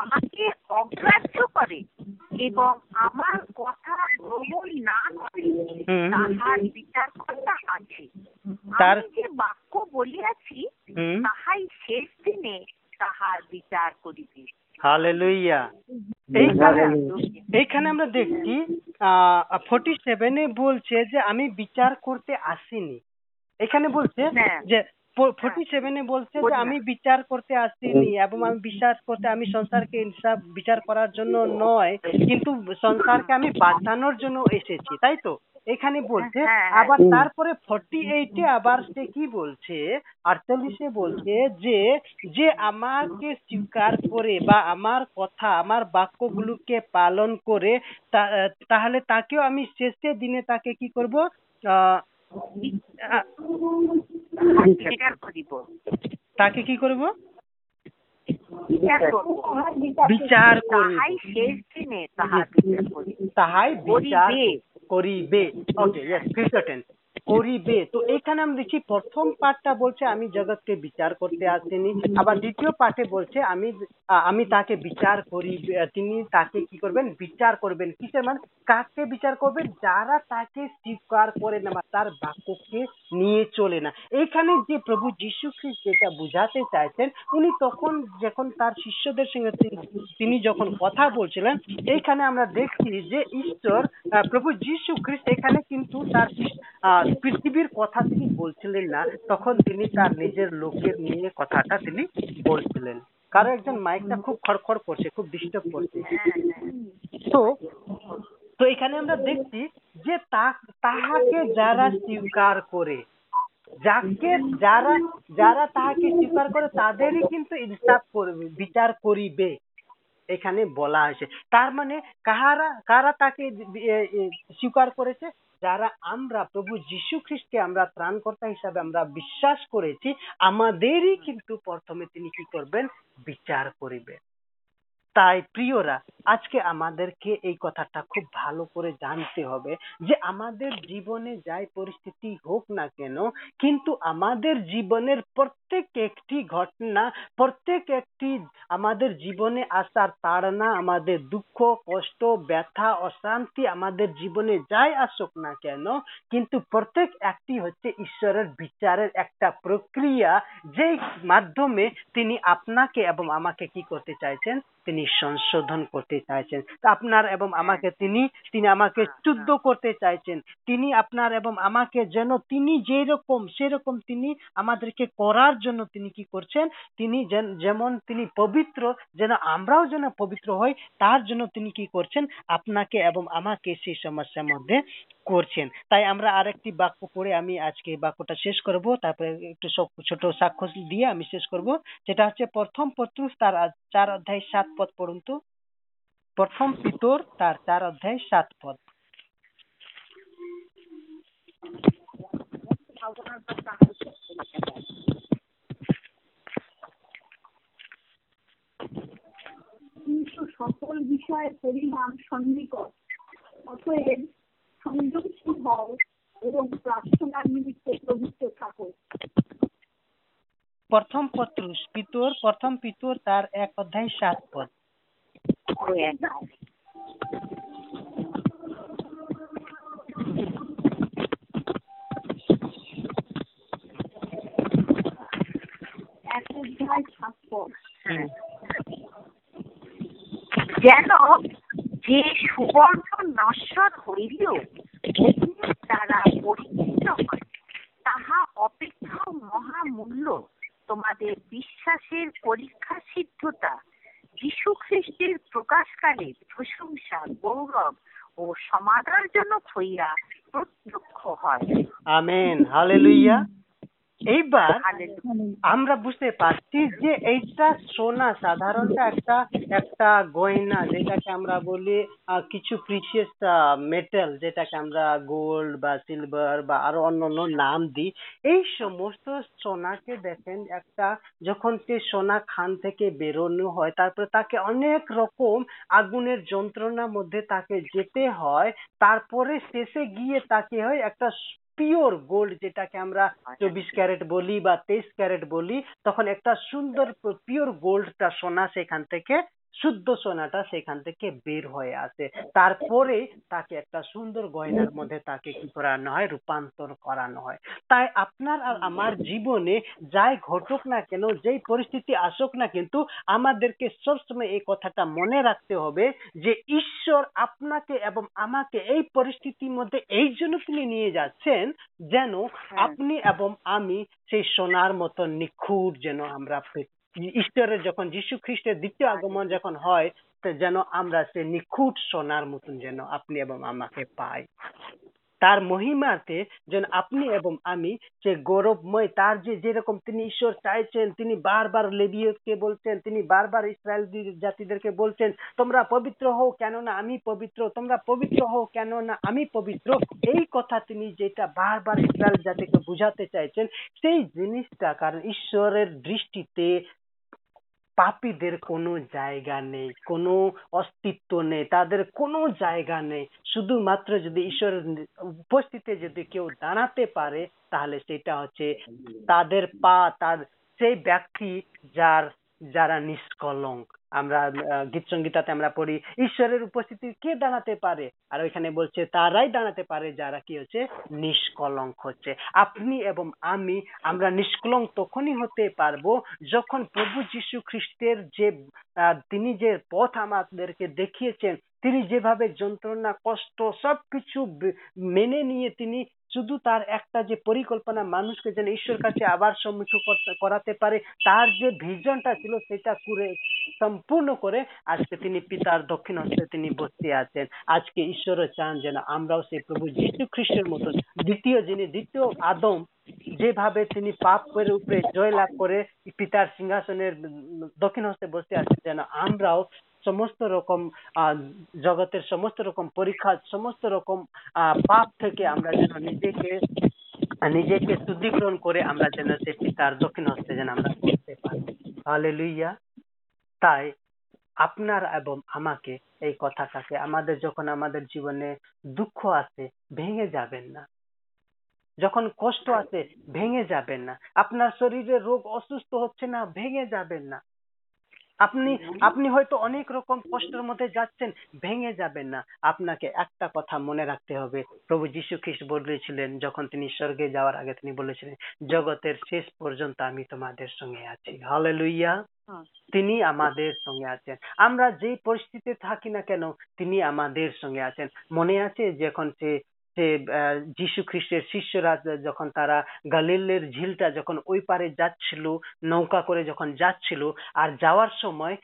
আমাকে অগ্রাহ্য করে এবং আমার কথা গ্রহণ না করে। তাহার বিচার কর্তা আছে তার- যে বাক্য বলিয়াছি তাহাই শেষ দিনে তাহার বিচার করিবে। হালেলুইয়া। এইখানে এইখানে আমরা দেখছি ফোর্টি সেভেনে বলছে যে আমি বিচার করতে আসিনি। এখানে বলছে হ্যাঁ। যে ফোর্টি সেভেনে বলছে যে আমি বিচার করতে আসিনি এবং আমি বিশ্বাস করতে আমি সংসারকে ইনসাফ বিচার করার জন্য নয় কিন্তু সংসারকে আমি বাঁচানোর জন্য এসেছি। তাই তো? এখানে বলছে হ্যাঁ, হ্যাঁ। আবার তারপরে ফর্টি এইটে আবার সে কি বলছে আটচল্লিশে বলছে যে যে আমাকে স্বীকার করে বা আমার কথা আমার বাক্যগুলোকে পালন করে তা- তাহলে তাকেও আমি শেষের দিনে তাকে কি করব? আহ, আহ, বিচার করিব। তাকে কি করব? বিচার করব। তাহাই শেষ দিনে তাহার বিচার করিব। তাহাই বিচার করিবে। করিবে ওকে ইয়েস ফিউচার টেন্স করিবে। তো এখানে আমি দেখছি প্রথম পার্টটা বলছে, আমি জগৎকে বিচার করতে আসিনি। আবার দ্বিতীয় পার্টে বলছে, আমি আমি তাকে বিচার করি তিনি তাকে কি করবেন? বিচার করবেন। কিসের মানে? কাকে বিচার করবেন? যারা তাকে স্বীকার করে না তার বাক্যকে নিয়ে চলে না। এখানে যে প্রভু যীশু খ্রিস্ট যেটা বুঝাতে চাইছেন, উনি তখন যখন তার শিষ্যদের সঙ্গে তিনি- যখন কথা বলছিলেন, এইখানে আমরা দেখছি যে ঈশ্বর প্রভু যীশু খ্রিস্ট এখানে কিন্তু তার আহ, পৃথিবীর কথা তিনি বলছিলেন না তখন তিনি তার নিজের লোকের নিয়ে কথাটা তিনি বলছিলেন। কারও একজন মাইকটা খুব খড়খড় করছে খুব ডিস্টার্ব করছে। তো তো এখানে আমরা দেখছি যে তাহাকে যারা স্বীকার করে যাকে যারা যারা তাহাকে স্বীকার করে তাদেরই কিন্তু ইনসাফ করবে বিচার করিবে এখানে বলা হয়েছে। তার মানে কাহারা কারা তাকে স্বীকার করেছে? যারা আমরা প্রভু যীশু খ্রিস্টকে আমরা ত্রাণকর্তা হিসাবে আমরা বিশ্বাস করেছি, আমাদেরই কিন্তু প্রথমে তিনি কি করবেন? বিচার করিবেন। তাই প্রিয়রা, আজকে আমাদেরকে এই কথাটা খুব ভালো করে জানতে হবে যে আমাদের জীবনে যাই পরিস্থিতি হোক না কেন, কিন্তু আমাদের জীবনের প্রত্যেক একটি ঘটনা, প্রত্যেক একটি আমাদের জীবনে আসার তাড়না, আমাদের দুঃখ, কষ্ট, ব্যথা, অশান্তি আমাদের জীবনে যাই আসুক না কেন, কিন্তু প্রত্যেক একটি হচ্ছে ঈশ্বরের বিচারের একটা প্রক্রিয়া, যেই মাধ্যমে তিনি আপনাকে এবং আমাকে কি করতে চাইছেন? তিনি সংশোধন করতে চাইছেন। আপনার এবং আমাকে তিনি তিনি আমাকে শুদ্ধ করতে চাইছেন। তিনি আপনার এবং আমাকে যেন তিনি যেরকম সেরকম তিনি আমাদেরকে করার জন্য তিনি কি করছেন? তিনি যেমন তিনি পবিত্র যেন আমরাও যেন পবিত্র হই তার জন্য তিনি কি করছেন? আপনাকে এবং আমাকে সেই সমস্যার মধ্যে করছেন। তাই আমরা আরেকটি বাক্য পড়ে আমি আজকে এই বাক্যটা শেষ করব। তারপরে একটু ছোট সাক্ষ্য দিয়ে আমি শেষ করব। যেটা হচ্ছে, প্রথম পত্রুস তার চার অধ্যায় সাত পদ পড়ুন তো। প্রথম পিতর তার চার অধ্যায় সাত পদ। সকল বিষয়ে পরিমাণ সন্নিকট। অতএব সংযমশীল হও এবং প্রার্থনার নিমিত্তে প্রবৃত্ত থাকো। প্রথম পত্রুস পিতর প্রথম পিতর তার এক অধ্যায় সাত পদ। এক অধ্যায় সাত পদ। যেন যে সুবর্ণ নশ্বর হইলেও দ্বারা পরিচিত হয় তাহা অপেক্ষা মহামূল্য। তোমাদের বিশ্বাসের পরীক্ষা সিদ্ধতা যীশু খ্রিস্টের প্রকাশকালে প্রশংসা গৌরব ও সমাদরজনক হইয়া প্রত্যক্ষ হয়। আমেন হালেলুইয়া এইবার আমরা বুঝতে পারছি যে এইটা সোনা সাধারণত একটা একটা গয়না যেটাকে আমরা বলি আহ, কিছু প্রিসিয়াস মেটাল যেটাকে আমরা গোল্ড বা সিলভার বা আরও অন্যান্য নাম দিই। এই সমস্ত সোনাকে দেখেন একটা যখন সে সোনা খান থেকে বেরোনো হয় তারপরে তাকে অনেক রকম আগুনের যন্ত্রণার মধ্যে তাকে যেতে হয়। তারপরে শেষে গিয়ে তাকে হয় একটা পিওর গোল্ড যেটাকে আমরা চব্বিশ ক্যারেট বলি বা তেইশ ক্যারেট বলি তখন একটা সুন্দর পিওর গোল্ডটা সোনা সেখান থেকে শুদ্ধ সোনাটা সেখান থেকে বের হয়ে আসে। তারপরে তাকে একটা সুন্দর গয়নার মধ্যে তাকে কি করানো হয়? রূপান্তর করানো হয়। তাই আপনার আর আমার জীবনে যাই ঘটুক না কেন যেই পরিস্থিতি আসুক না কিন্তু আমাদেরকে সবসময় এই কথাটা মনে রাখতে হবে যে ঈশ্বর আপনাকে এবং আমাকে এই পরিস্থিতির মধ্যে এই জন্য তিনি নিয়ে যাচ্ছেন যেন আপনি এবং আমি সেই সোনার মতো নিখুঁত যেন আমরা ঈশ্বরের যখন যীশু খ্রিস্টের দ্বিতীয় আগমন যখন হয় তো যেন আমরা সে নিখুঁত সোনার মতন যেন আপনি এবং আমাকে পাই। তার মহিমাতে যেন আপনি এবং আমি সে গৌরবময় তার যে যেরকম তিনি ঈশ্বর চাইছেন তিনি বারবার লেবিয়তকে বলছেন তিনি বারবার ইসরায়েল জাতিদেরকে বলছেন তোমরা পবিত্র হও কেননা আমি পবিত্র তোমরা পবিত্র হও কেননা আমি পবিত্র। এই কথা তিনি যেটা বারবার ইসরায়েল জাতিকে বুঝাতে চাইছেন সেই জিনিসটা কারণ ঈশ্বরের দৃষ্টিতে পাপীদের কোনো জায়গা নেই, কোনো অস্তিত্ব নেই, তাদের কোনো জায়গা নেই। শুধুমাত্র যদি ঈশ্বরের উপস্থিতিতে যদি কেউ দাঁড়াতে পারে, তাহলে সেটা হচ্ছে তাদের পা, তার, সেই ব্যক্তি যার, যারা নিষ্কলঙ্ক। আমরা গীত সঙ্গীতাতে আমরা পড়ি, ঈশ্বরের উপস্থিতি কে দাঁড়াতে পারে? আর ওইখানে বলছে, তারাই দাঁড়াতে পারে যারা কি হচ্ছে? নিষ্কলঙ্ক হচ্ছে। আপনি এবং আমি, আমরা নিষ্কলঙ্ক তখনই হতে পারব যখন প্রভু যীশু খ্রিস্টের যে তিনি যে পথ আমাদেরকে দেখিয়েছেন তিনি যেভাবে যন্ত্রণা, কষ্ট, সবকিছু মেনে নিয়ে তিনি শুধু তার একটা যে পরিকল্পনা মানুষকে যেন ঈশ্বর কাছে আবার সম্মুখ করাতে পারে, তার যে ভিশনটা ছিল সেটা করে সম্পূর্ণ করে আজকে তিনি পিতার দক্ষিণ হস্তে তিনি বসে আছেন। আজকে ঈশ্বর চান যেন আমরাও সেই প্রভু যীশু খ্রিস্টের মতন দ্বিতীয় যিনি, দ্বিতীয় আদম, যেভাবে তিনি পাপের উপরে জয় লাভ করে পিতার সিংহাসনের দক্ষিণ হস্তে বসে আছেন, যেন আমরাও সমস্ত রকম জগতের সমস্ত রকম পরীক্ষা, সমস্ত রকম পাপ থেকে আমরা যেন নিজেকে নিজেকে শুদ্ধিকরণ করে আমরা যেন সে পিতার দক্ষিণ হস্তে যেন আমরা করতে পারি। হালেলুইয়া তাই আপনার এবং আমাকে এই কথাটাকে আমাদের যখন আমাদের জীবনে দুঃখ আছে ভেঙে যাবেন না। যখন কষ্ট আছে ভেঙে যাবেন না। আপনার শরীরে রোগ অসুস্থ হচ্ছে না, ভেঙে যাবেন না। আপনি আপনি হয়তো অনেক রকম কষ্টের মধ্যে যাচ্ছেন ভেঙে যাবেন না। আপনাকে একটা কথা মনে রাখতে হবে। প্রভু যীশু খ্রিস্ট বলেছিলেন যখন তিনি স্বর্গে যাওয়ার আগে তিনি বলেছিলেন জগতের শেষ পর্যন্ত আমি তোমাদের সঙ্গে আছি। হলে লুইয়া তিনি আমাদের সঙ্গে আছেন। আমরা যে পরিস্থিতিতে থাকি না কেন তিনি আমাদের সঙ্গে আছেন। মনে আছে যখন সে সে যীশু খ্রিস্টের শিষ্যরা যখন তারা গালিলের ঝিলটা যখন ওই পারে যাচ্ছিল, নৌকা করে যখন যাচ্ছিল, আর যাওয়ার সময়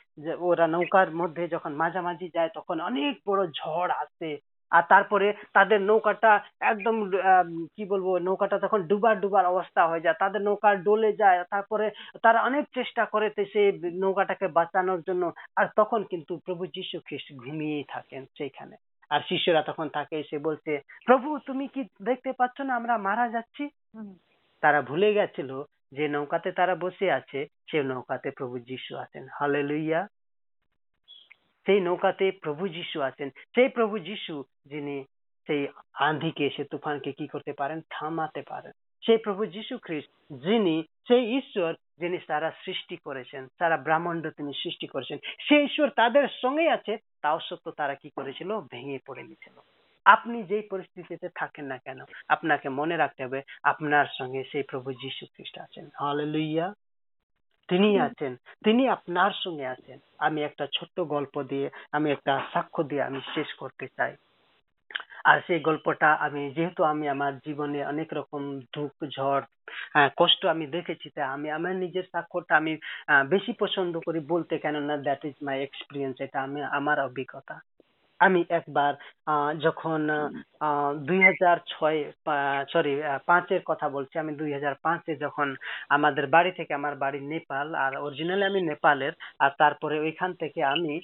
ওরা নৌকার মধ্যে যখন মাঝামাঝি যায়, তখন অনেক বড় ঝড় আসে। আর তারপরে তাদের নৌকাটা একদম কি বলব, নৌকাটা তখন ডুবার ডুবার অবস্থা হয়ে যায়। তাদের নৌকা ডলে যায়, তারপরে তারা অনেক চেষ্টা করে সেই নৌকাটাকে বাঁচানোর জন্য। আর তখন কিন্তু প্রভু যীশু খ্রিস্ট ঘুমিয়েই থাকেন সেইখানে। আর শিষ্যরা তখন তাকে এসে বলছে প্রভু তুমি কি দেখতে পাচ্ছ না আমরা মারা যাচ্ছি? তারা ভুলে গেছিল যে নৌকাতে তারা বসে আছে সে নৌকাতে প্রভু যিশু আছেন। হালে লইয়া সেই নৌকাতে প্রভু যিশু আছেন। সেই প্রভু যিশু যিনি সেই আন্ধিকে সে তুফানকে কি করতে পারেন? থামাতে পারেন। সেই প্রভু যিশু খ্রিস্ট যিনি সেই ঈশ্বর যিনি সারা সৃষ্টি করেছেন সারা ব্রাহ্মণ্ড তিনি সৃষ্টি করেছেন। সেই ঈশ্বর তাদের সঙ্গে আছে তাও সত্য তারা কি করেছিল? ভেঙে পড়ে নিয়েছিল। আপনি যেই পরিস্থিতিতে থাকেন না কেন আপনাকে মনে রাখতে হবে আপনার সঙ্গে সেই প্রভু যীশু খ্রিস্ট আছেন। হালেলুইয়া। তিনি আছেন তিনি আপনার সঙ্গে আছেন। আমি একটা ছোট্ট গল্প দিয়ে আমি একটা সাক্ষ্য দিয়ে আমি শেষ করতে চাই। আর সেই গল্পটা আমি, যেহেতু আমি আমার জীবনে অনেক রকম দুঃখ, ঝড় কষ্ট আমি দেখেছি তাই আমি, আমার নিজের স্বাক্ষরটা আমি বেশি পছন্দ করি বলতে কেননা দ্যাট ইজ মাই এক্সপিরিয়েন্স এটা আমি, আমার অভিজ্ঞতা। আমি একবার যখন দুই হাজার ছয় সরি পাঁচের কথা বলছি, আমি দুই হাজার পাঁচে যখন আমাদের বাড়ি থেকে, আমার বাড়ি নেপাল, আর অরিজিনালি আমি নেপালের, আর তারপরে ওইখান থেকে আমি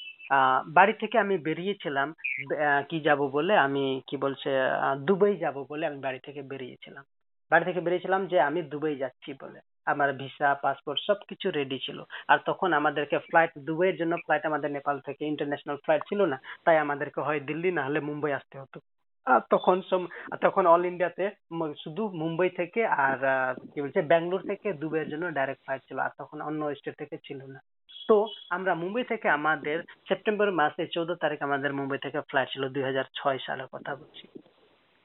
বাড়ি থেকে আমি বেরিয়েছিলাম কি যাব বলে আমি, কি বলছে দুবাই যাব বলে আমি বাড়ি থেকে বেরিয়েছিলাম। বাড়ি থেকে বেরিয়েছিলাম যে আমি দুবাই যাচ্ছি বলে। আমার ভিসা পাসপোর্ট সবকিছু রেডি ছিল। আর তখন আমাদেরকে ফ্লাইট দুবাইয়ের জন্য ফ্লাইট আমাদের নেপাল থেকে ইন্টারন্যাশনাল ফ্লাইট ছিল না। তাই আমাদেরকে হয় দিল্লি না হলে মুম্বাই আসতে হতো। আর তখন তখন অল ইন্ডিয়াতে শুধু মুম্বাই থেকে আর কি বলছে, ব্যাঙ্গালোর থেকে দুবাইয়ের জন্য ডাইরেক্ট ফ্লাইট ছিল। আর তখন অন্য স্টেট থেকে ছিল না। তো আমরা মুম্বাই থেকে আমাদের সেপ্টেম্বর মাসে চোদ্দ তারিখ আমাদের মুম্বাই থেকে ফ্লাইট ছিল দুই হাজার ছয় সালের কথা বলছি।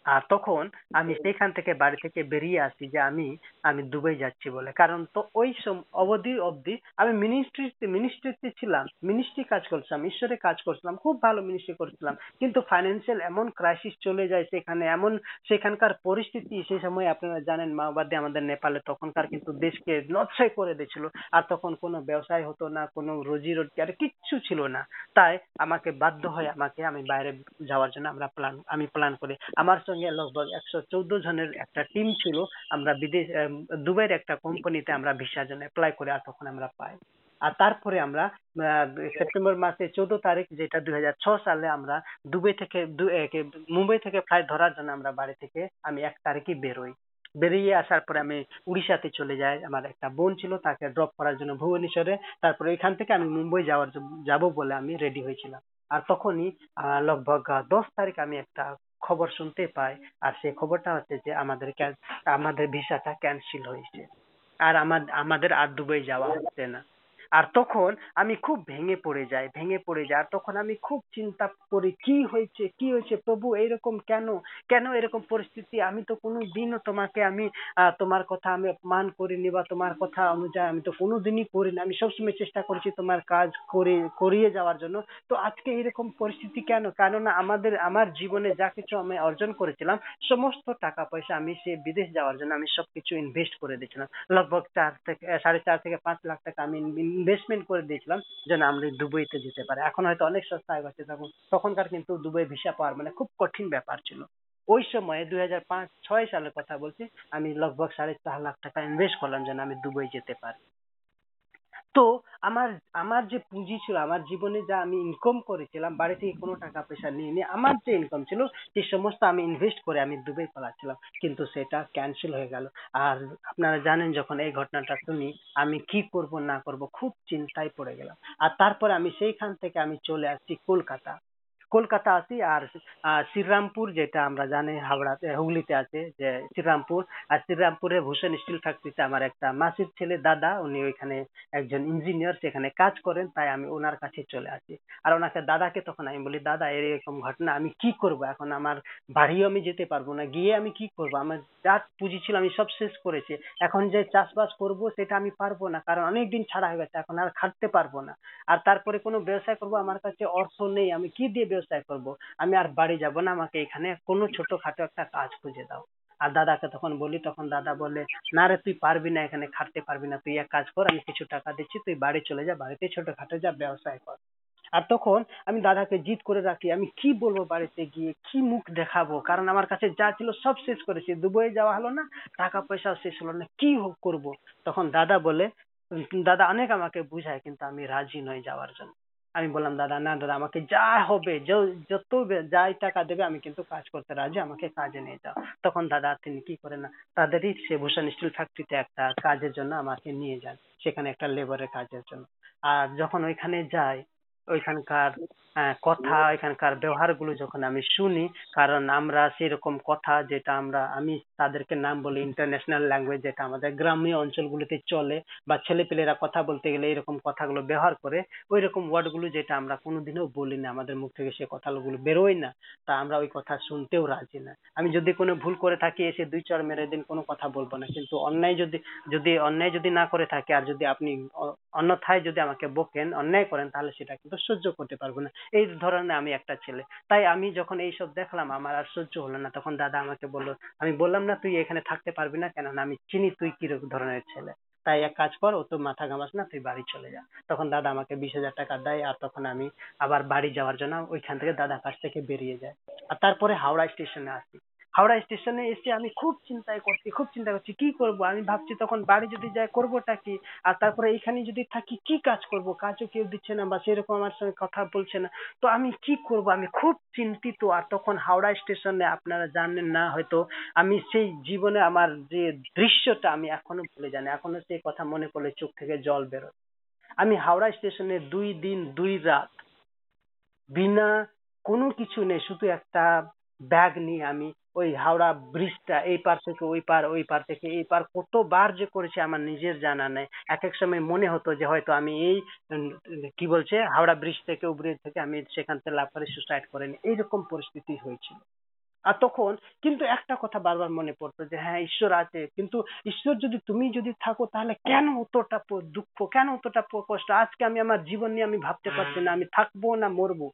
আর তখন আমি সেখান থেকে বাড়ি থেকে বেরিয়ে আসি যে আমি আমি দুবাই যাচ্ছি বলে। কারণ তো ওই অবধি অবধি আমি মিনিস্ট্রিতে মিনিস্ট্রিতে ছিলাম। মিনিস্ট্রি কাজ করছিলাম ঈশ্বরে কাজ করছিলাম খুব ভালো মিনিস্ট্রি করছিলাম। কিন্তু ফাইন্যান্সিয়াল এমন ক্রাইসিস চলে যায় সেখানে এমন সেখানকার পরিস্থিতি সেই সময় আপনারা জানেন মাওবাদী আমাদের নেপালে তখনকার কিন্তু দেশকে নচ্ছয় করে দিয়েছিল। আর তখন কোনো ব্যবসায় হতো না কোনো রোজি রোটি আর কিচ্ছু ছিল না। তাই আমাকে বাধ্য হয় আমাকে আমি বাইরে যাওয়ার জন্য আমরা প্ল্যান আমি প্ল্যান করি। আমার সঙ্গে লগভগ একশো চৌদ্দ জনের একটা টিম ছিল। আমরা বিদেশ দুবাইয়ের একটা কোম্পানিতে আমরা ভিসার জন্য অ্যাপ্লাই করে আর তখন আমরা পাই। আর তারপরে আমরা সেপ্টেম্বর মাসে চৌদ্দ তারিখ যেটা দুই হাজার ছয় সালে আমরা দুবাই থেকে মুম্বাই থেকে ফ্লাইট ধরার জন্য আমরা বাড়ি থেকে আমি এক তারিখে বেরোই। বেরিয়ে আসার পরে আমি উড়িষ্যাতে চলে যাই। আমার একটা বোন ছিল, তাকে ড্রপ করার জন্য ভুবনেশ্বরে। তারপরে এখান থেকে আমি মুম্বাই যাওয়ার যাব বলে আমি রেডি হয়েছিলাম। আর তখনই লগভগ দশ তারিখ আমি একটা খবর শুনতে পাই আর সেই খবরটা হচ্ছে যে আমাদের আমাদের ভিসাটা ক্যান্সেল হয়েছে। আর আমাদের আর দুবাই যাওয়া হচ্ছে না। আর তখন আমি খুব ভেঙে পড়ে যাই, ভেঙে পড়ে যাই। আর তখন আমি খুব চিন্তা করি, কি হয়েছে কি হয়েছে, প্রভু এইরকম কেন? কেন এরকম পরিস্থিতি? আমি তো কোনো দিনও তোমাকে আমি তোমার কথা আমি অপমান করিনি বা তোমার কথা অনুযায়ী আমি তো কোনো দিনই করিনি। আমি সবসময় চেষ্টা করেছি তোমার কাজ করে, করিয়ে যাওয়ার জন্য। তো আজকে এরকম পরিস্থিতি কেন? কেননা আমাদের, আমার জীবনে যা কিছু আমি অর্জন করেছিলাম, সমস্ত টাকা পয়সা আমি সে বিদেশ যাওয়ার জন্য আমি সবকিছু ইনভেস্ট করে দিয়েছিলাম। লগভগ চার থেকে, সাড়ে চার থেকে পাঁচ লাখ টাকা আমি ইনভেস্টমেন্ট করে দিয়েছিলাম যেন আমরা দুবাইতে যেতে পারি। এখন হয়তো অনেক সস্তা হয়ে গেছে, তখন তখনকার কিন্তু দুবাই ভিসা পাওয়ার মানে খুব কঠিন ব্যাপার ছিল। ওই সময়ে দুই হাজার পাঁচ, ছয় সালের কথা বলছি, আমি লগভগ সাড়ে চার লাখ টাকা ইনভেস্ট করলাম যেন আমি দুবাই যেতে পারি। তো আমার আমার যে পুঁজি ছিল, আমার জীবনে যা আমি ইনকাম করেছিলাম, বাড়ি থেকে কোনো টাকা পয়সা নিয়ে আমার যে ইনকাম ছিল, সে সমস্ত আমি ইনভেস্ট করে আমি দুবাই পালাচ্ছিলাম। কিন্তু সেটা ক্যান্সেল হয়ে গেল। আর আপনারা জানেন, যখন এই ঘটনাটা শুনি, আমি কি করব, না করব, খুব চিন্তায় পড়ে গেলাম। আর তারপরে আমি সেইখান থেকে আমি চলে আসছি কলকাতা। কলকাতা আসি আর শ্রীরামপুর যেটা আমরা জানি হাওড়াতে, হুগলিতে আছে, যে শ্রীরামপুর। আর শ্রীরামপুরে ভূষণ স্টিল ফ্যাক্টরিতে আমার একটা মাসির ছেলে দাদা, উনি ওইখানে একজন ইঞ্জিনিয়ার সেখানে কাজ করেন, তাই আমি ওনার কাছে চলে আসি। আর ওনাকে দাদাকে তখন আমি বলি, দাদা, এরকম ঘটনা, আমি কি করব? এখন আমার বাড়িও আমি যেতে পারব না, গিয়ে আমি কি করব? আমার যা পুঁজি ছিল আমি সব শেষ করেছি। এখন যে চাষবাস করব সেটা আমি পারব না, কারণ অনেক দিন ছাড়া হয়ে গেছে, এখন আর খাটতে পারব না। আর তারপরে কোনো ব্যবসায় করব, আমার কাছে অর্থ নেই, আমি কি দিয়ে ব্যবসায় করব। আমি আর বাড়ি যাব না, আমাকে এখানে কোনো ছোটখাটো একটা কাজ খুঁজে দাও। আর দাদাকে তখন বলি, তখন দাদা বলে, না রে, তুই পারবি না এখানে, খাটতে পারবি না। তুই এক কাজ কর, আমি কিছু টাকা দিচ্ছি, তুই বাড়ি চলে যা, বাড়িতে ছোটখাটো যা ব্যবসায় কর। আর তখন আমি দাদাকে জিদ করে রাখি, আমি কি বলব বাড়িতে গিয়ে, কি মুখ দেখাবো? কারণ আমার কাছে যা ছিল সব শেষ করেছি দুবাই যাওয়া হলো না, টাকা পয়সাও শেষ হলো না, কি করব? তখন দাদা বলে, দাদা অনেক আমাকে বুঝায়, কিন্তু আমি রাজি নই যাওয়ার জন্য। আমি বললাম, দাদা, না, দাদা, আমাকে যা হবে যত যাই টাকা দেবে, আমি কিন্তু কাজ করতে রাজি, আমাকে কাজে নিয়ে যাও। তখন দাদা, তিনি কি করেন না, তাদেরই সে ভূষণ স্টিল ফ্যাক্টরিতে একটা কাজের জন্য আমাকে নিয়ে যান, সেখানে একটা লেবারের কাজের জন্য। আর যখন ওইখানে যাই ওইখানকার কথা, ওইখানকার ব্যবহারগুলো যখন আমি শুনি, কারণ আমরা সেরকম কথা যেটা আমরা, আমি তাদেরকে নাম বলি ইন্টারন্যাশনাল ল্যাঙ্গুয়েজ যেটা আমাদের গ্রাম্য অঞ্চলগুলোতে চলে, বা ছেলেপেলেরা কথা বলতে গেলে এরকম কথাগুলো ব্যবহার করে ওই রকম ওয়ার্ডগুলো যেটা আমরা কোনোদিনও বলি না, আমাদের মুখ থেকে সে কথাগুলো বেরোয় না, তা আমরা ওই কথা শুনতেও রাজি না। আমি যদি কোনো ভুল করে থাকি, এসে দুই চার মেরে দিন কোনো কথা বলব না, কিন্তু অন্যায় যদি যদি অন্যায় যদি না করে থাকে, আর যদি আপনি অন্যথায় যদি আমাকে বকেন, অন্যায় করেন, তাহলে সেটা কিন্তু সহ্য করতে পারব না। এই ধরনের আমি একটা ছেলে। তাই আমি যখন এইসব দেখলাম, আমার আর সহ্য হলো না। তখন দাদা আমাকে বলল, আমি বললাম না তুই এখানে থাকতে পারবি না কেননা আমি চিনি তুই কি ধরনের ছেলে। তাই এক কাজ কর, ও তো মাথা ঘামাস না, তুই বাড়ি চলে যা। তখন দাদা আমাকে বিশ হাজার টাকা দেয় আর তখন আমি আবার বাড়ি যাওয়ার জন্য ওইখান থেকে দাদা কাছ থেকে বেরিয়ে যায় আর তারপরে হাওড়া স্টেশনে আসি। হাওড়া স্টেশনে এসে আমি খুব চিন্তায় করছি, খুব চিন্তা করছি, কি করব? আমি ভাবছি তখন বাড়ি যদি যাই করবোটা কি? আর তারপরে এখানে যদি থাকি কি কাজ করব? কাজও কেউ দিচ্ছে না বা সেরকম আমার সঙ্গে কথা বলছে না। তো আমি কি করব? আমি খুব চিন্তিত। আর তখন হাওড়া স্টেশনে আপনারা জানেন না হয়তো, আমি সেই জীবনে আমার যে দৃশ্যটা আমি এখনও ভুলে জানি এখনও সেই কথা মনে পড়লে চোখ থেকে জল বেরোয়। আমি হাওড়া স্টেশনে দুই দিন, দুই রাত বিনা কোনো কিছু নেই, শুধু একটা ব্যাগ নিয়ে আমি ওই হাওড়া ব্রিজটা, এই পার থেকে ওই পার ওই পার থেকে এই পার, কতবার যে করেছি আমার নিজের জানা নেই। এক এক সময় মনে হতো যে হয়তো আমি এই কি বলছে, হাওড়া ব্রিজ থেকে ব্রিজ থেকে আমি সেখান থেকে লাভ করে সুসাইড করিনি এইরকম পরিস্থিতি হয়েছিল। আর তখন কিন্তু একটা কথা বারবার মনে পড়তো যে হ্যাঁ ঈশ্বর আছে। কিন্তু ঈশ্বর যদি তুমি যদি থাকো, তাহলে কেন অতটা দুঃখ, কেন অতটা কষ্ট? আজকে আমি আমার জীবন নিয়ে আমি ভাবতে পারছি না, আমি থাকব না মরবো।